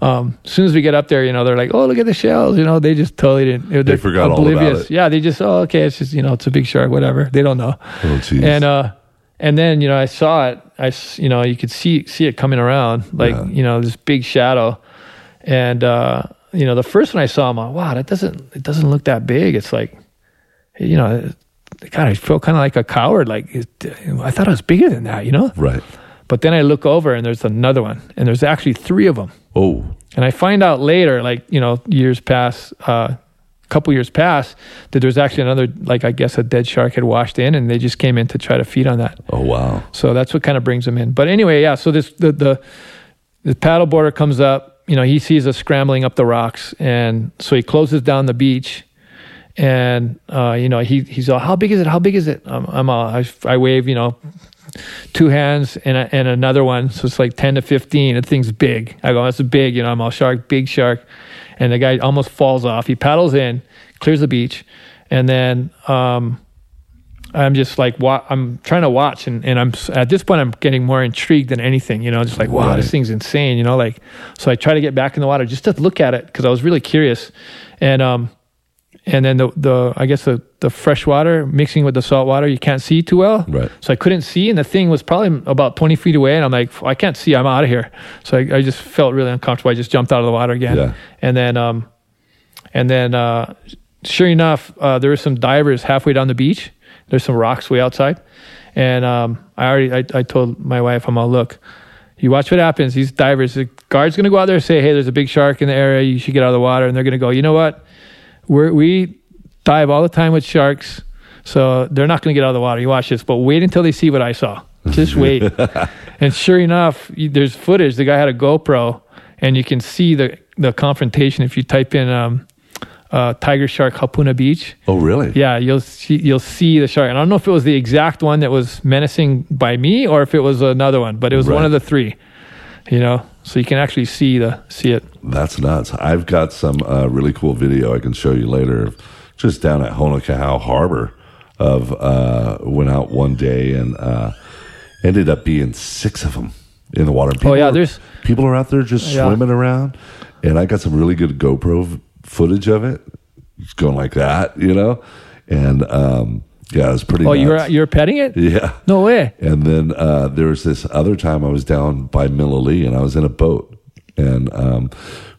Um, as soon as we get up there, you know, they're like, "Oh, look at the shells!" You know, they just totally didn't. They're forgot all about it. Yeah, they just, "Oh, okay, it's just you know, it's a big shark, whatever." They don't know. Oh. And uh, and then you know, I saw it. I you know, you could see see it coming around, like Yeah. you know, this big shadow. And uh, you know, the first one I saw, I'm like, wow, that doesn't it doesn't look that big. It's like, you know, God, I feel kind of like a coward. Like it, I thought it was bigger than that, you know. right. But then I look over and there's another one, and there's actually three of them. Oh, And I find out later, like you know, years pass, uh, a couple years pass, that there's actually another, like I guess, a dead shark had washed in, and they just came in to try to feed on that. oh, wow. So that's what kind of brings them in. But anyway, yeah. So this the the the paddle boarder comes up. You know, he sees us scrambling up the rocks, and so he closes down the beach. And uh, you know, he he's all, "How big is it? How big is it?" I'm, I'm all, I, I wave, you know, two hands and a, and another one, so it's like ten to fifteen. The thing's big. I go, "That's a big." You know, I'm all shark, big shark, and the guy almost falls off. He paddles in, clears the beach, and then. Um, I'm just like wa- I'm trying to watch, and, and I'm at this point I'm getting more intrigued than anything. You know, just like wow, this thing's insane. You know, like so I try to get back in the water just to look at it because I was really curious, and um, and then the the I guess the the fresh water mixing with the salt water you can't see too well. Right. So I couldn't see, and the thing was probably about 20 feet away, and I'm like, I can't see. I'm out of here. So I, I just felt really uncomfortable. I just jumped out of the water again, Yeah. and then um, and then uh, sure enough, uh, there were some divers halfway down the beach. There's some rocks way outside, and um, I already I, I told my wife, I'm all look. You watch what happens. These divers, the guard's going to go out there and say, "Hey, there's a big shark in the area. You should get out of the water." And they're going to go, "You know what? We're, we dive all the time with sharks, so they're not going to get out of the water. You watch this, but wait until they see what I saw. Just wait." and sure enough, there's footage. The guy had a GoPro, and you can see the the confrontation if you type in um, uh, tiger shark Hapuna Beach. Oh, really? Yeah, you'll see you'll see the shark. And I don't know if it was the exact one that was menacing by me or if it was another one, but it was Right. one of the three. You know, so you can actually see the see it. That's nuts. I've got some uh, really cool video I can show you later, of just down at Honokahau Harbor. Of uh, went out one day and uh, ended up being six of them in the water. People Oh, yeah, are- there's- people are out there just Yeah. swimming around, and I got some really good GoPro v- footage of it. It's going like that, you know, and um, yeah, it was pretty. Oh, you're you're petting it? yeah. No way. And then uh, there was this other time I was down by Miloli'i and I was in a boat. And um,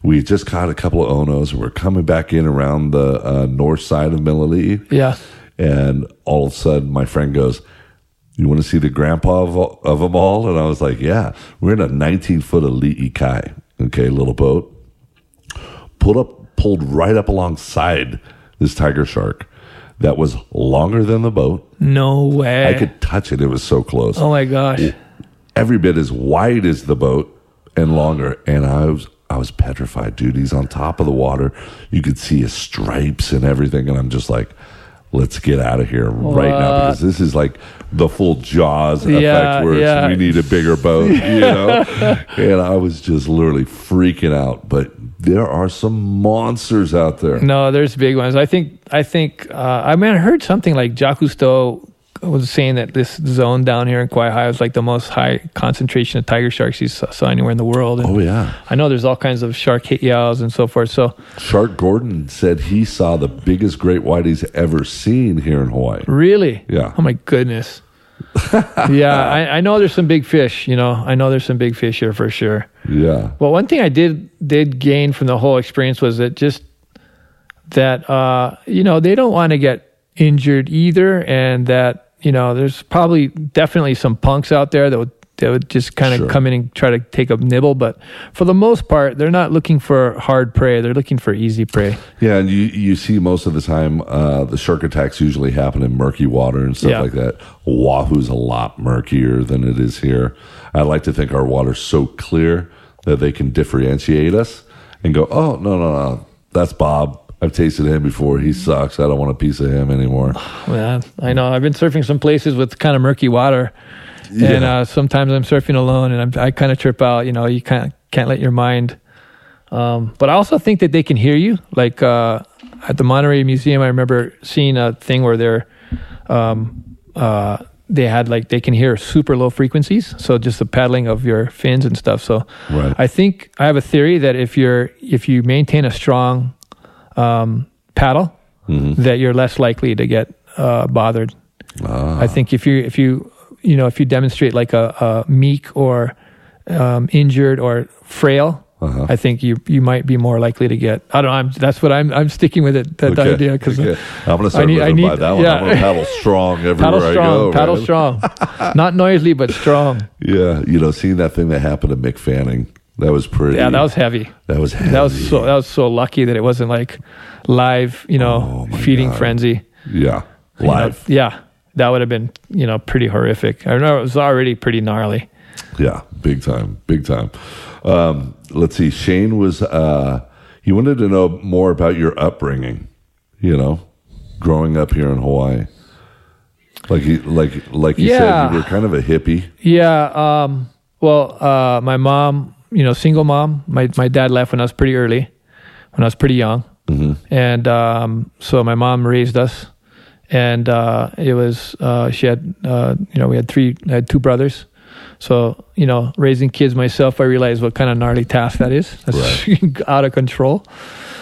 we just caught a couple of Onos and we're coming back in around the uh, north side of Miloli'i. Yeah. And all of a sudden, my friend goes, You want to see the grandpa of, all- of them all? And I was like, Yeah. We're in a 19 foot Ali'i Kai, okay, little boat. Pulled up, pulled right up alongside this tiger shark that was longer than the boat. No way. I could touch it. It was so close Oh my gosh. every bit as wide as the boat and longer. And I was I was petrified, dude. He's on top of the water. You could see his stripes and everything. And I'm just like, let's get out of here right now because this is like the full Jaws Yeah, effect where it's, yeah. we need a bigger boat, you know? and I was just literally freaking out. But there are some monsters out there. No, there's big ones. I think. I think. Uh, I mean, I heard something like Jacques Cousteau was saying that this zone down here in Kauai High was like the most high concentration of tiger sharks he saw, saw anywhere in the world. And Oh, yeah. I know there's all kinds of shark hit yows and so forth. So Shark Gordon said he saw the biggest great white he's ever seen here in Hawaii. really, Yeah. Oh my goodness. yeah, I, I know there's some big fish. You know, I know there's some big fish here for sure. Yeah. Well, one thing I did did gain from the whole experience was that just that uh, you know they don't want to get injured either, and that you know there's probably definitely some punks out there that would that would just kind of Sure. come in and try to take a nibble, but for the most part, they're not looking for hard prey; they're looking for easy prey. Yeah, and you, you see most of the time uh, the shark attacks usually happen in murky water and stuff Yeah. like that. Oahu's a lot murkier than it is here. I like to think our water's so clear that they can differentiate us and go, oh, no, no, no, that's Bob. I've tasted him before. He sucks. I don't want a piece of him anymore. Yeah, I know. I've been surfing some places with kind of murky water, and uh, sometimes I'm surfing alone, and I'm, I kind of trip out. You know, you can't can't let your mind. Um, but I also think that they can hear you. Like uh, at the Monterey Museum, I remember seeing a thing where they're um, uh, they had like they can hear super low frequencies, so just the paddling of your fins and stuff. So Right. I think I have a theory that if you're if you maintain a strong um, paddle, that you're less likely to get uh, bothered. Ah, I think if you if you you know if you demonstrate like a, a meek or um, injured or frail, Uh-huh. I think you you might be more likely to get. I don't. know. I'm, that's what I'm. I'm sticking with it. That okay, idea because okay. I'm going to start I need- I living by that one. yeah. I'm going to paddle strong everywhere paddle I strong, go. paddle man. strong, not noisily but strong. Yeah, you know, seeing that thing that happened to Mick Fanning, that was pretty. Yeah, that was heavy. that was heavy. That was so. That was so lucky that it wasn't like live. You know, Oh, feeding God. frenzy. yeah You know, live. yeah, that would have been you know pretty horrific. I know it was already pretty gnarly. Yeah, big time, big time. Um, let's see. Shane was. Uh, he wanted to know more about your upbringing. You know, growing up here in Hawaii. Like he, like, like you Yeah. said, you were kind of a hippie. Yeah. Um, well, uh, my mom, you know, single mom. My my dad left when I was pretty early, when I was pretty young, and um, so my mom raised us, and uh, it was uh, she had uh, you know we had three I had two brothers. So you know, raising kids myself, I realized what kind of gnarly task that is. That's out of control.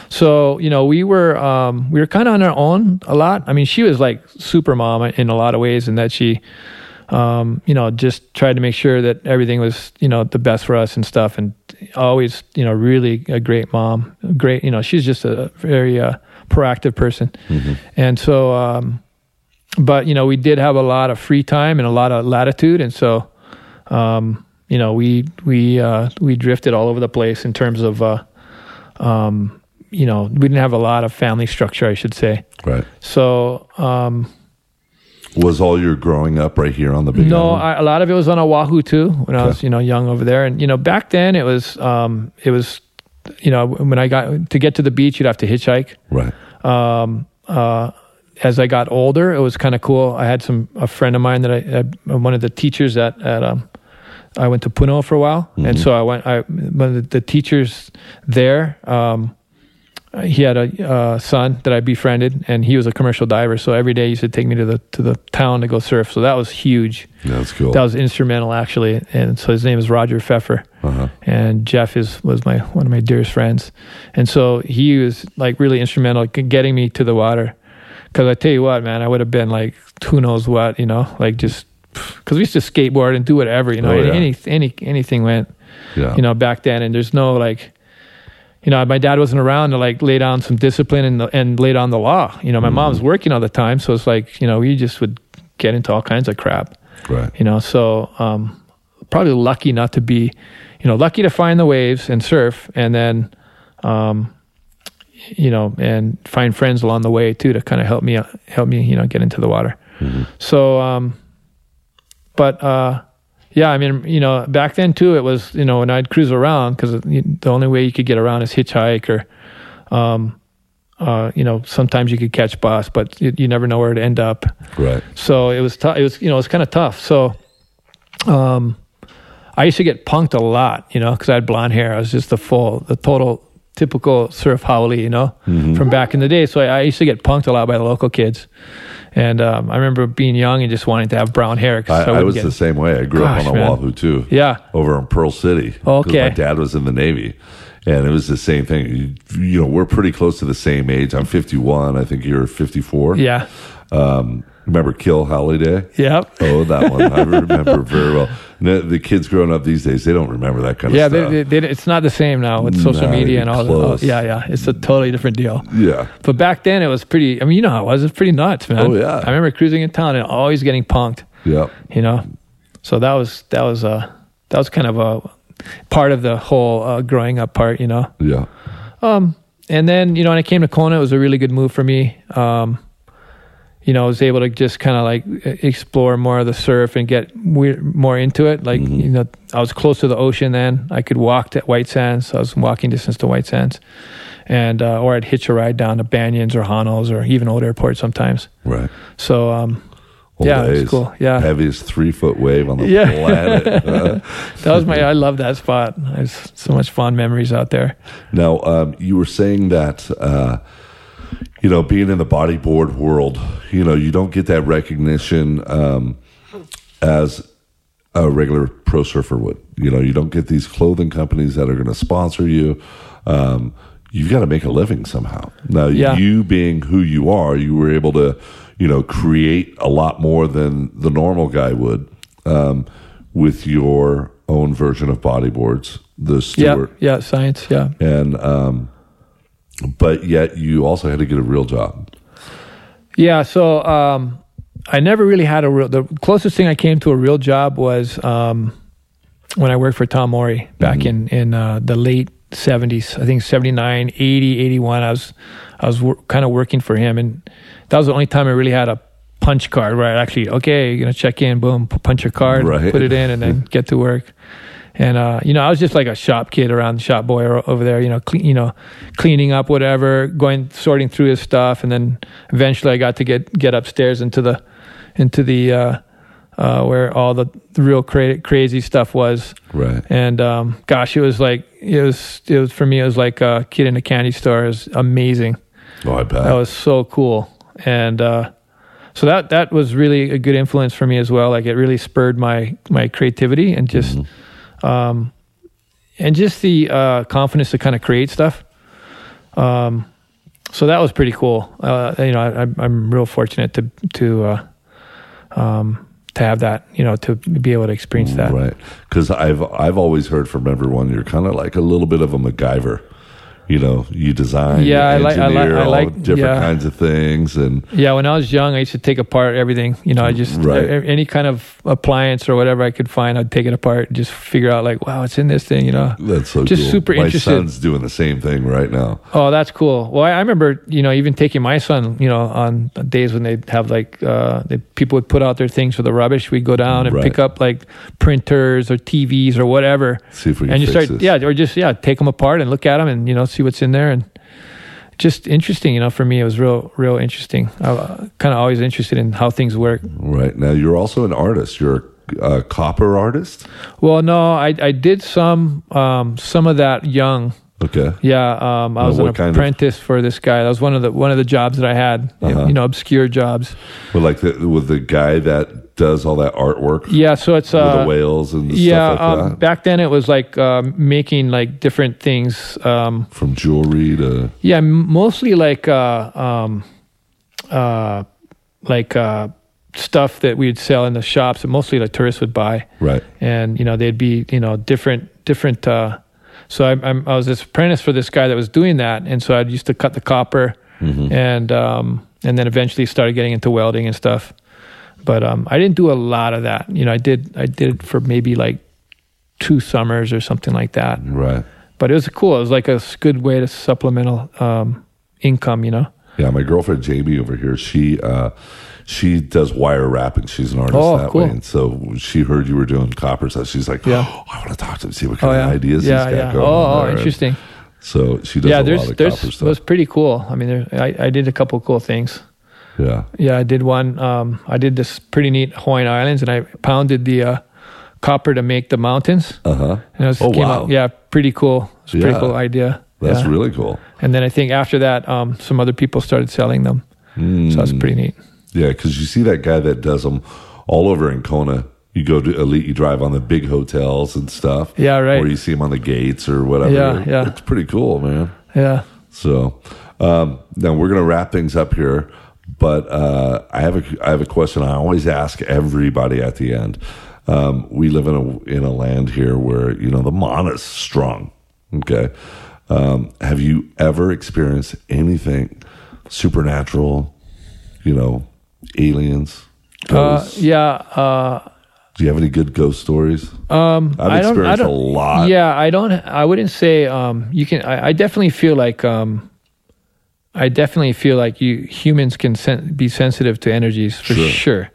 So you know, we were um, we were kind of on our own a lot. I mean, she was like super mom in a lot of ways, in that she, um, you know, just tried to make sure that everything was you know the best for us and stuff, and always you know really a great mom, great. You know, she's just a very uh, proactive person, and so. Um, but you know, we did have a lot of free time and a lot of latitude, and so um, you know, we we uh, we drifted all over the place in terms of, uh, um, you know, we didn't have a lot of family structure, I should say. Right. So um, Was all your growing up right here on the big no? I, a lot of it was on Oahu too when I was you know young over there, and you know back then it was um, it was you know when I got to get to the beach you'd have to hitchhike. right. um, uh, as I got older, it was kind of cool. I had some a friend of mine that I, I one of the teachers at at um, I went to Puno for a while, and so I went. I one of the, the teachers there. Um, he had a uh, son that I befriended, and he was a commercial diver. So every day he used to take me to the to the town to go surf. So that was huge. That's cool. That was instrumental, actually. And so his name is Roger Pfeffer, uh-huh. and Jeff is was my one of my dearest friends. And so he was like really instrumental in getting me to the water. Because I tell you what, man, I would have been like who knows what, you know, like just because we used to skateboard and do whatever, you know, Oh, yeah. any any anything went, Yeah. you know, back then. And there's no like. You know, my dad wasn't around to like lay down some discipline and and lay down the law. You know, my mom was working all the time, so it's like you know we just would get into all kinds of crap Right. you know so um, probably lucky not to be you know lucky to find the waves and surf and then um, you know and find friends along the way too to kind of help me help me you know get into the water so um, but uh, yeah i mean you know back then too it was you know when i'd cruise around because the only way you could get around is hitchhike or um, uh, you know sometimes you could catch bus but you, you never know where to end up Right. so it was tough. It was you know it was kind of tough. So, um, I used to get punked a lot, you know, because I had blonde hair. I was just the full, the total typical surf haole, you know, from back in the day. So I, I used to get punked a lot by the local kids. And um, I remember being young and just wanting to have brown hair. I, I wouldn't was get- the same way. I grew Gosh, up on man. Oahu too. Yeah. Over in Pearl City. Okay. My dad was in the Navy. And it was the same thing. You, you know, we're pretty close to the same age. I'm 51. I think you're 54. Yeah. Um, remember Kill Haole Day? Yep. Oh, that one. I remember very well. No, the kids growing up these days, they don't remember that kind of Yeah, stuff. they, they, they, it's not the same now with social Not media and all. close. all yeah, yeah, it's a totally different deal. yeah. But back then it was pretty. I mean, you know how it was. It was pretty nuts, man. Oh, yeah. I remember cruising in town and always getting punked. Yeah. you know so that was that was uh that was kind of a part of the whole uh, growing up part you know Yeah. Um, and then you know when i came to kona it was a really good move for me um you know i was able to just kind of like explore more of the surf and get we- more into it like you know i was close to the ocean then i could walk to white sands so i was walking distance to white sands and uh, or i'd hitch a ride down to banyans or hanos or even old airport sometimes Right. so um Old Yeah, it was cool. Yeah. Heaviest three foot wave on the Yeah. planet. Uh, that was my i love that spot there's so much fond memories out there Now, um, you were saying that, uh, you know, being in the bodyboard world, you know, you don't get that recognition um, as a regular pro surfer would. You know, you don't get these clothing companies that are going to sponsor you. Um, you've got to make a living somehow. Now, Yeah. you being who you are, you were able to, you know, create a lot more than the normal guy would um, with your own version of bodyboards, the Stewart Yeah, yeah, science. Yeah, and um, but yet you also had to get a real job. yeah. So um, I never really had a real. The closest thing I came to a real job was um, when I worked for Tom Morey back in in uh, the late seventies. I think 79, 80, 81. I was I was wor- kind of working for him, and that was the only time I really had a punch card where I actually okay, you're gonna check in, boom, punch your card, Right. put it in, and then get to work. And uh, you know, I was just like a shop kid around, the shop boy over there. You know, clean, you know, cleaning up whatever, going sorting through his stuff, and then eventually I got to get get upstairs into the into the uh, uh, where all the, the real cra- crazy stuff was. Right. And um, gosh, it was like it was it was for me. It was like a kid in a candy store. It was amazing. Oh, I bet. That was so cool, and uh, so that that was really a good influence for me as well. Like it really spurred my my creativity and just um, and just the uh, confidence to kind of create stuff. Um, so that was pretty cool. Uh, you know, I, I'm- I'm real fortunate to to uh, um, to have that. You know, to be able to experience that. Right. Because I've I've always heard from everyone you're kind of like a little bit of a MacGyver. You know, you design, Yeah, I like- I like- engineer I all like- different yeah. kinds of things, and Yeah, when I was young, I used to take apart everything. You know, I just Right. any kind of appliance or whatever I could find, I'd take it apart and just figure out like, wow, it's in this thing. You know, that's so Just cool. super My interested. son's doing the same thing right now. oh, that's cool. Well, I, I remember, you know, even taking my son, you know, on days when they'd have like uh, the people would put out their things for the rubbish. We'd go down and Right. pick up like printers or TVs or whatever, See if we and you start, this. yeah, or just yeah, take them apart and look at them and you know see what's in there and. just interesting. You know, for me, it was real, real interesting. I uh, kind of always interested in how things work. Right now, you're also an artist. You're a, a copper artist. Well, no, I I did some um, some of that young. Okay. Yeah, um, I Now, was an kind of- apprentice for this guy. That was one of the one of the jobs that I had. Uh-huh. You know, obscure jobs. Well, like the, with the guy that does all that artwork Yeah, so it's with uh, the whales and yeah. stuff like um, back then, it was like um, making like different things. Um, From jewelry to Yeah, mostly like uh, um, uh, like uh, stuff that we'd sell in the shops, and mostly the tourists would buy, right. and you know they'd be you know different different. So I, I'm, I was this apprentice for this guy that was doing that, and so I used to cut the copper, and um, and then eventually started getting into welding and stuff. But um, I didn't do a lot of that. You know, I did I did it for maybe like two summers or something like that Right. but it was cool. It was like a good way to supplemental um, income, you know. Yeah, my girlfriend Jamie over here, she uh, she does wire wrapping. She's an artist Oh, that cool. way, and so she heard you were doing copper stuff. She's like, Yeah. "Oh, I want to talk to him, see what Oh kind yeah, of ideas yeah, he's got yeah. going." Oh, oh, there. interesting. So she does Yeah, there's lot of there's copper it was pretty cool. I mean, there, I I did a couple cool things. yeah, Yeah, I did one. Um, I did this pretty neat Hawaiian Islands, and I pounded the uh, copper to make the mountains. uh huh. And it was, Oh, came wow. out, yeah, pretty cool. It's a pretty cool idea. That's yeah. really cool. And then I think after that, um, some other people started selling them, so that's pretty neat. Yeah, because you see that guy that does them all over in Kona. You go to Elite, you drive on the big hotels and stuff. Yeah, right. Or you see him on the gates or whatever. Yeah, yeah. It's pretty cool, man. Yeah. So um, now we're going to wrap things up here, but uh, I have a I have a question I always ask everybody at the end. Um, we live in a in a land here where you know the mana is strong. Okay, um, have you ever experienced anything supernatural? You know, aliens. Uh, yeah. Uh, Do you have any good ghost stories? Um, I've I don't, I experienced a don't, lot. Yeah, I don't. I wouldn't say um, you can. I, I definitely feel like um, I definitely feel like you humans can sen- be sensitive to energies for Sure. sure.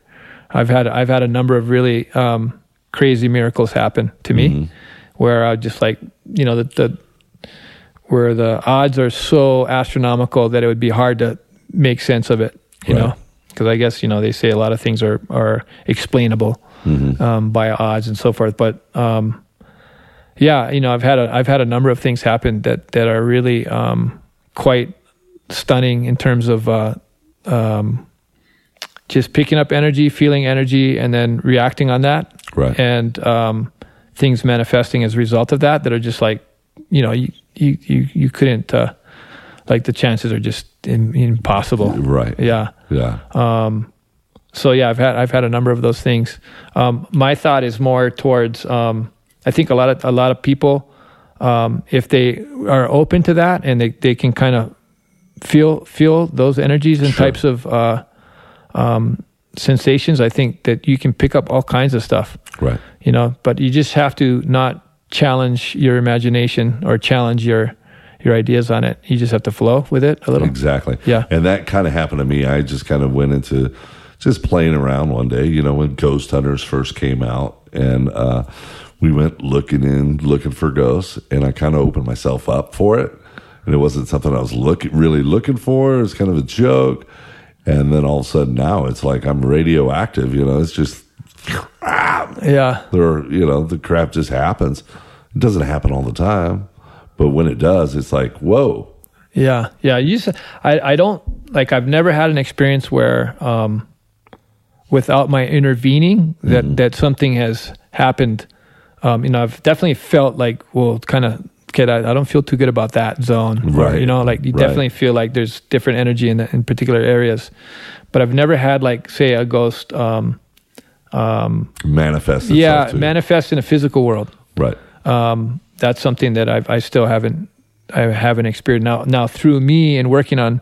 I've had I've had a number of really um, crazy miracles happen to me, Mm-hmm. where I just like you know the, the where the odds are so astronomical that it would be hard to make sense of it. You Right. know, because I guess you know they say a lot of things are are explainable um, by odds and so forth. But um, yeah, you know, I've had a I've had a number of things happen that that are really um, quite stunning in terms of uh, um, just picking up energy, feeling energy, and then reacting on that, Right. and um, things manifesting as a result of that that are just like you know you you you, you couldn't uh, like the chances are just im impossible. Right. Yeah. Yeah. Um, so yeah, I've had I've had a number of those things. Um, my thought is more towards um, I think a lot of a lot of people, um, if they are open to that and they, they can kind of feel feel those energies and Sure. types of uh, um, sensations, I think that you can pick up all kinds of stuff. right. You know, but you just have to not challenge your imagination or challenge your your ideas on it. You just have to flow with it a little. Exactly. Yeah. And that kind of happened to me. I just kind of went into just playing around one day, you know, when Ghost Hunters first came out. And uh, we went looking in, looking for ghosts. And I kind of opened myself up for it. And it wasn't something I was looking really looking for. It was kind of a joke. And then all of a sudden now it's like I'm radioactive, you know, it's just, Yeah. there, you know, the crap just happens. It doesn't happen all the time. But when it does, it's like, whoa. Yeah, yeah. You I, I don't like. I've never had an experience where, um, without my intervening, that Mm-hmm. that something has happened. Um, you know, I've definitely felt like, well, kind of, kid, I, I don't feel too good about that zone. Or, Right, you know, like you right. definitely feel like there's different energy in the, in particular areas, but I've never had like, say, a ghost. Um, Manifest yeah, manifest in a physical world. Right. um, that's something that I've, I still haven't I haven't experienced now. Now through me and working on,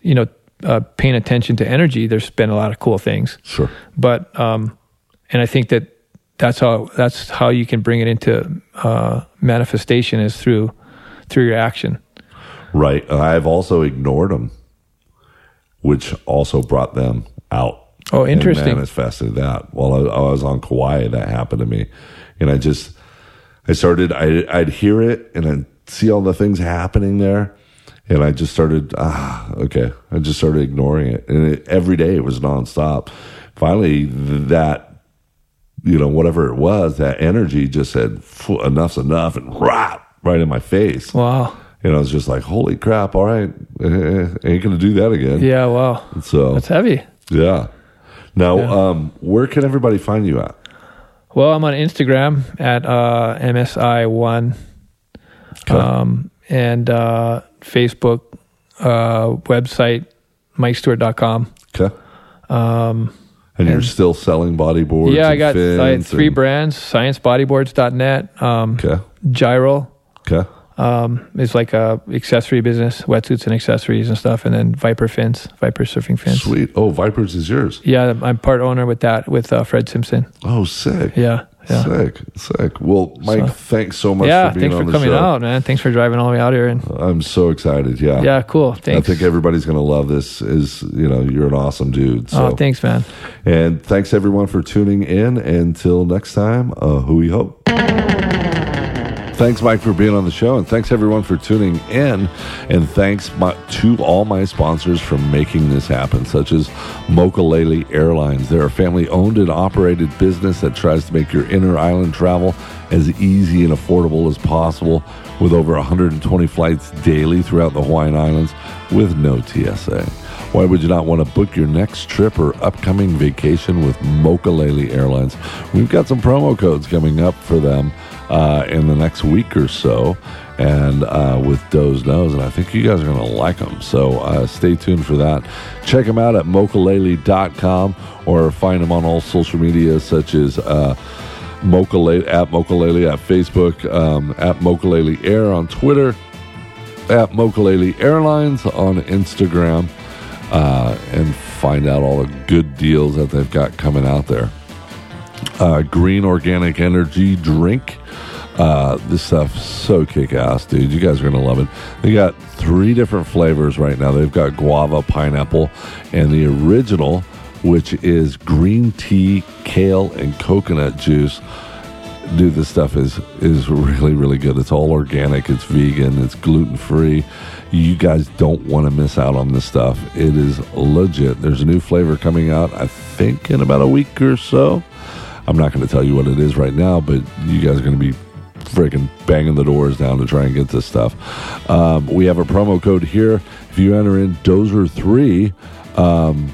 you know, uh, paying attention to energy, there's been a lot of cool things. Sure. But um, and I think that that's how that's how you can bring it into uh, manifestation is through through your action. Right. I've also ignored them, which also brought them out. Oh, interesting. manifested that while I, I was on Kauai, that happened to me, and I just I started I I'd hear it and I'd see all the things happening there, and I just started. Ah, okay. I just started ignoring it, and it, every day it was nonstop. Finally, that you know whatever it was, that energy just said enough's enough, and rap right in my face. Wow. And I was just like, holy crap! All right, eh, ain't gonna do that again. Yeah. Wow. So That's heavy. yeah. Now, Yeah. um, where can everybody find you at? Well, I'm on Instagram at uh, MSI1 Okay. um, and uh, Facebook, uh, website, MikeStewart.com. Okay. Um, And you're still selling bodyboards? yeah, I and got I three and- brands sciencebodyboards.net, um, Okay. Gyro Okay. Um, is like a accessory business, wetsuits and accessories and stuff, and then Viper fins, Viper surfing fins. Sweet. Oh, Vipers is yours. Yeah, I'm part owner with that with uh, Fred Simpson. Oh, sick. Yeah, yeah. Sick. Sick. Well, Mike, So- thanks so much yeah, for being thanks on for the coming show. out, man. Thanks for driving all the way out here. And I'm so excited. Yeah. yeah, cool. Thanks. I think everybody's going to love this. Is you know you're an awesome dude. So oh, thanks, man. and thanks everyone for tuning in. Until next time, uh, hui ho. Thanks, Mike, for being on the show, and thanks everyone for tuning in. And thanks my, to all my sponsors for making this happen, such as Mokulele Airlines. They're a family-owned and operated business that tries to make your inner island travel as easy and affordable as possible, with over 120 flights daily throughout the Hawaiian Islands with no TSA. Why would you not want to book your next trip or upcoming vacation with Mokulele Airlines? We've got some promo codes coming up for them uh, in the next week or so, and uh, with Doze Nose, and I think you guys are going to like them. So uh, stay tuned for that. Check them out at mokulele.com or find them on all social media such as. Uh, at Mokulele at Facebook, um, at Mokulele Air on Twitter, at Mokulele Airlines on Instagram, uh, and find out all the good deals that they've got coming out there. Uh, green organic energy drink. Uh, this stuff's so kick ass, dude. You guys are going to love it. They got three different flavors right now. They've got guava, pineapple, and the original, which is green tea, kale, and coconut juice dude this stuff is is really really good it's all organic it's vegan it's gluten free you guys don't want to miss out on this stuff it is legit there's a new flavor coming out i think in about a week or so i'm not going to tell you what it is right now but you guys are going to be freaking banging the doors down to try and get this stuff um, we have a promo code here if you enter in dozer 3 um,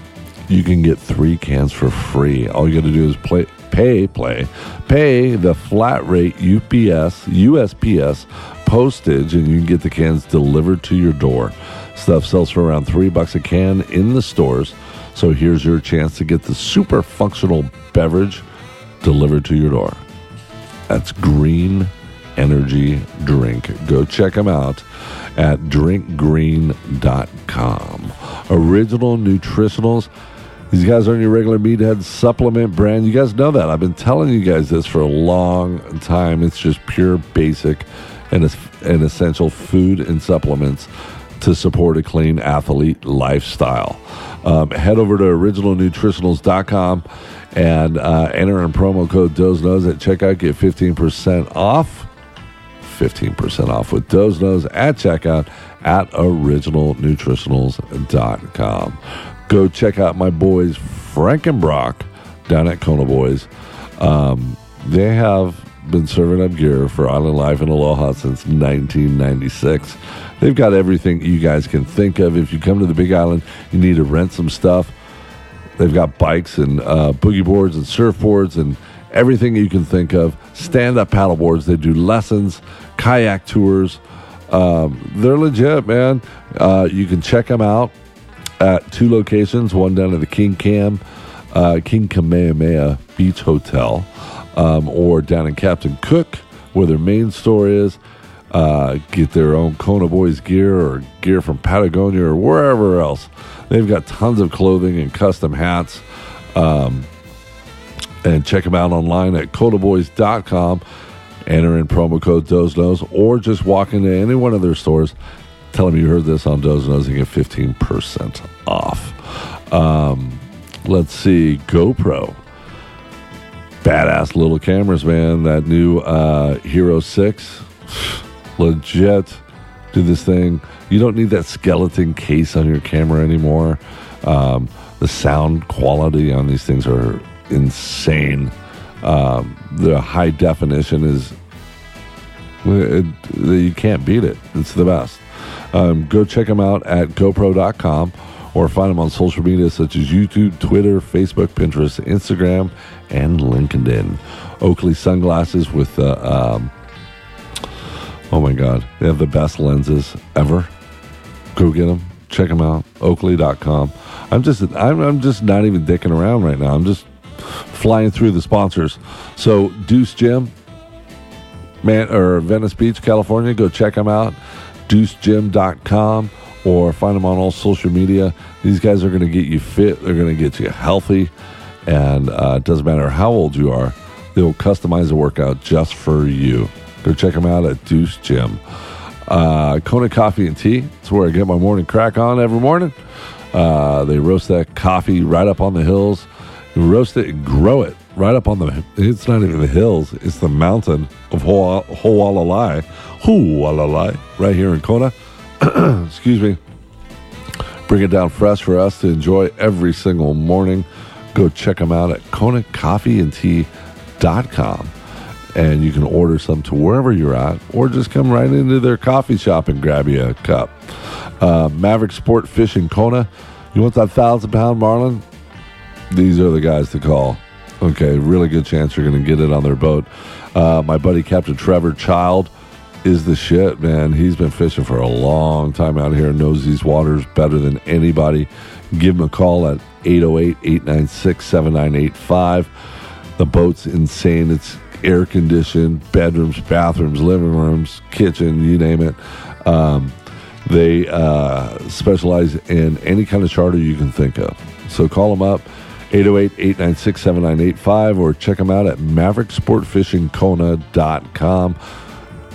you can get three cans for free. All you got to do is play, pay, play, pay the flat rate UPS, USPS postage, and you can get the cans delivered to your door. Stuff sells for around three bucks a can in the stores. So here's your chance to get the super functional beverage delivered to your door. That's Green Energy Drink. Go check them out at drinkgreen.com. Original Nutritionals. These guys aren't your regular meathead supplement brand. You guys know that. I've been telling you guys this for a long time. It's just pure basic and, and essential food and supplements to support a clean athlete lifestyle. Um, head over to originalnutritionals.com and uh, enter in promo code Doze Nose at checkout. Get 15% off. 15% off with Doze Nose at checkout at originalnutritionals.com. Go check out my boys Frank and Brock down at Kona Boys. Um, they have been serving up gear for Island Life and Aloha since 1996. They've got everything you guys can think of. If you come to the Big Island, you need to rent some stuff. They've got bikes and uh, boogie boards and surfboards and everything you can think of. Stand up paddle boards. They do lessons, kayak tours. Um, they're legit, man. Uh, you can check them out at two locations one down at the King Cam, uh, King Kamehameha Beach Hotel, um, or down in Captain Cook, where their main store is. Uh, get their own Kona Boys gear or gear from Patagonia or wherever else. They've got tons of clothing and custom hats. Um, and check them out online at konaboys.com. Enter in promo code Doze Nose or just walk into any one of their stores. Tell them you heard this on Doze Nose and get 15% off. Um, let's see, GoPro. Badass little cameras, man. That new uh, Hero 6. Legit. do this thing. You don't need that skeleton case on your camera anymore. Um, the sound quality on these things are insane. Um, the high definition is it, you can't beat it. It's the best. Um, go check them out at GoPro.com or find them on social media such as YouTube, Twitter, Facebook, Pinterest, Instagram, and LinkedIn. Oakley sunglasses with uh, um, oh my god, they have the best lenses ever. Go get them. Check them out. Oakley.com. I'm just I'm, I'm just not even dicking around right now. I'm just flying through the sponsors. So Deuce Gym, man, or Venice Beach, California. Go check them out. DeuceGym.com or find them on all social media. These guys are going to get you fit. They're going to get you healthy, and uh, it doesn't matter how old you are. They will customize a workout just for you. Go check them out at Deuce Gym. Uh, Kona Coffee and Tea. It's where I get my morning crack on every morning. Uh, they roast that coffee right up on the hills. You roast it and grow it right up on the. It's not even the hills. It's the mountain of Hualalai, Hualalai, right here in Kona. Excuse me. Bring it down fresh for us to enjoy every single morning. Go check them out at KonaCoffeeandTea.com. And you can order some to wherever you're at, or just come right into their coffee shop and grab you a cup. Uh, Maverick Sport Fishing Kona. You want that thousand pound marlin? These are the guys to call. Okay, really good chance you're going to get it on their boat. Uh, my buddy Captain Trevor Child is the shit, man. He's been fishing for a long time out here, knows these waters better than anybody. Give him a call at 808 896 7985. The boat's insane. It's air conditioned, bedrooms, bathrooms, living rooms, kitchen, you name it. Um, they uh, specialize in any kind of charter you can think of. So call them up. 808-896-7985 or check them out at mavericksportfishingkona.com.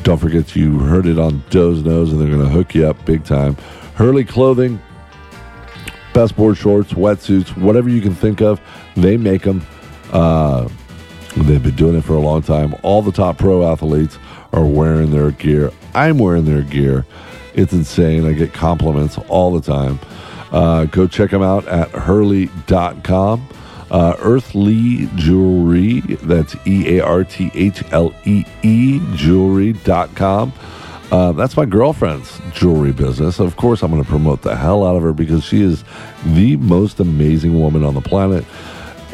Don't forget you heard it on Doze Nose and they're going to hook you up big time. Hurley Clothing, best board shorts, wetsuits, whatever you can think of, they make them. Uh, they've been doing it for a long time. All the top pro athletes are wearing their gear. I'm wearing their gear. It's insane. I get compliments all the time. Uh, go check them out at hurley.com. Uh, Earthlee Jewelry, that's E A R T H L E E jewelry.com. Uh, that's my girlfriend's jewelry business. Of course, I'm going to promote the hell out of her because she is the most amazing woman on the planet.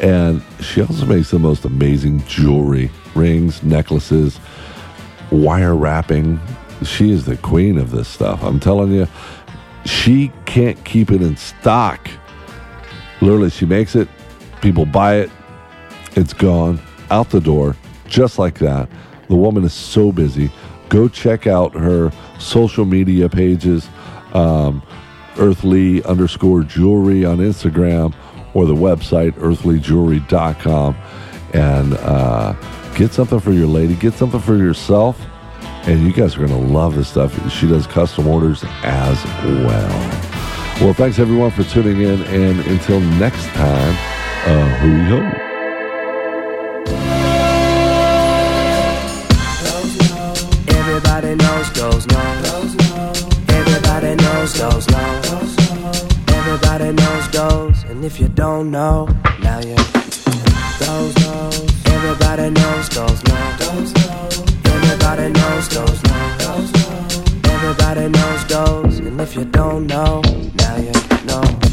And she also makes the most amazing jewelry rings, necklaces, wire wrapping. She is the queen of this stuff. I'm telling you, she can't keep it in stock. Literally, she makes it, people buy it, it's gone, out the door, just like that. The woman is so busy. Go check out her social media pages, um, earthlee underscore jewelry on Instagram or the website earthleejewelry.com and uh, get something for your lady, get something for yourself and you guys are going to love this stuff. She does custom orders as well. Well, thanks everyone for tuning in, and until next time, uh, ho. Everybody knows goes no. Everybody knows goes no. Everybody knows goes, and if you don't know, now you goes no. Everybody knows goes no. Everybody knows goes no. Everybody knows goes, and if you don't know, now you know,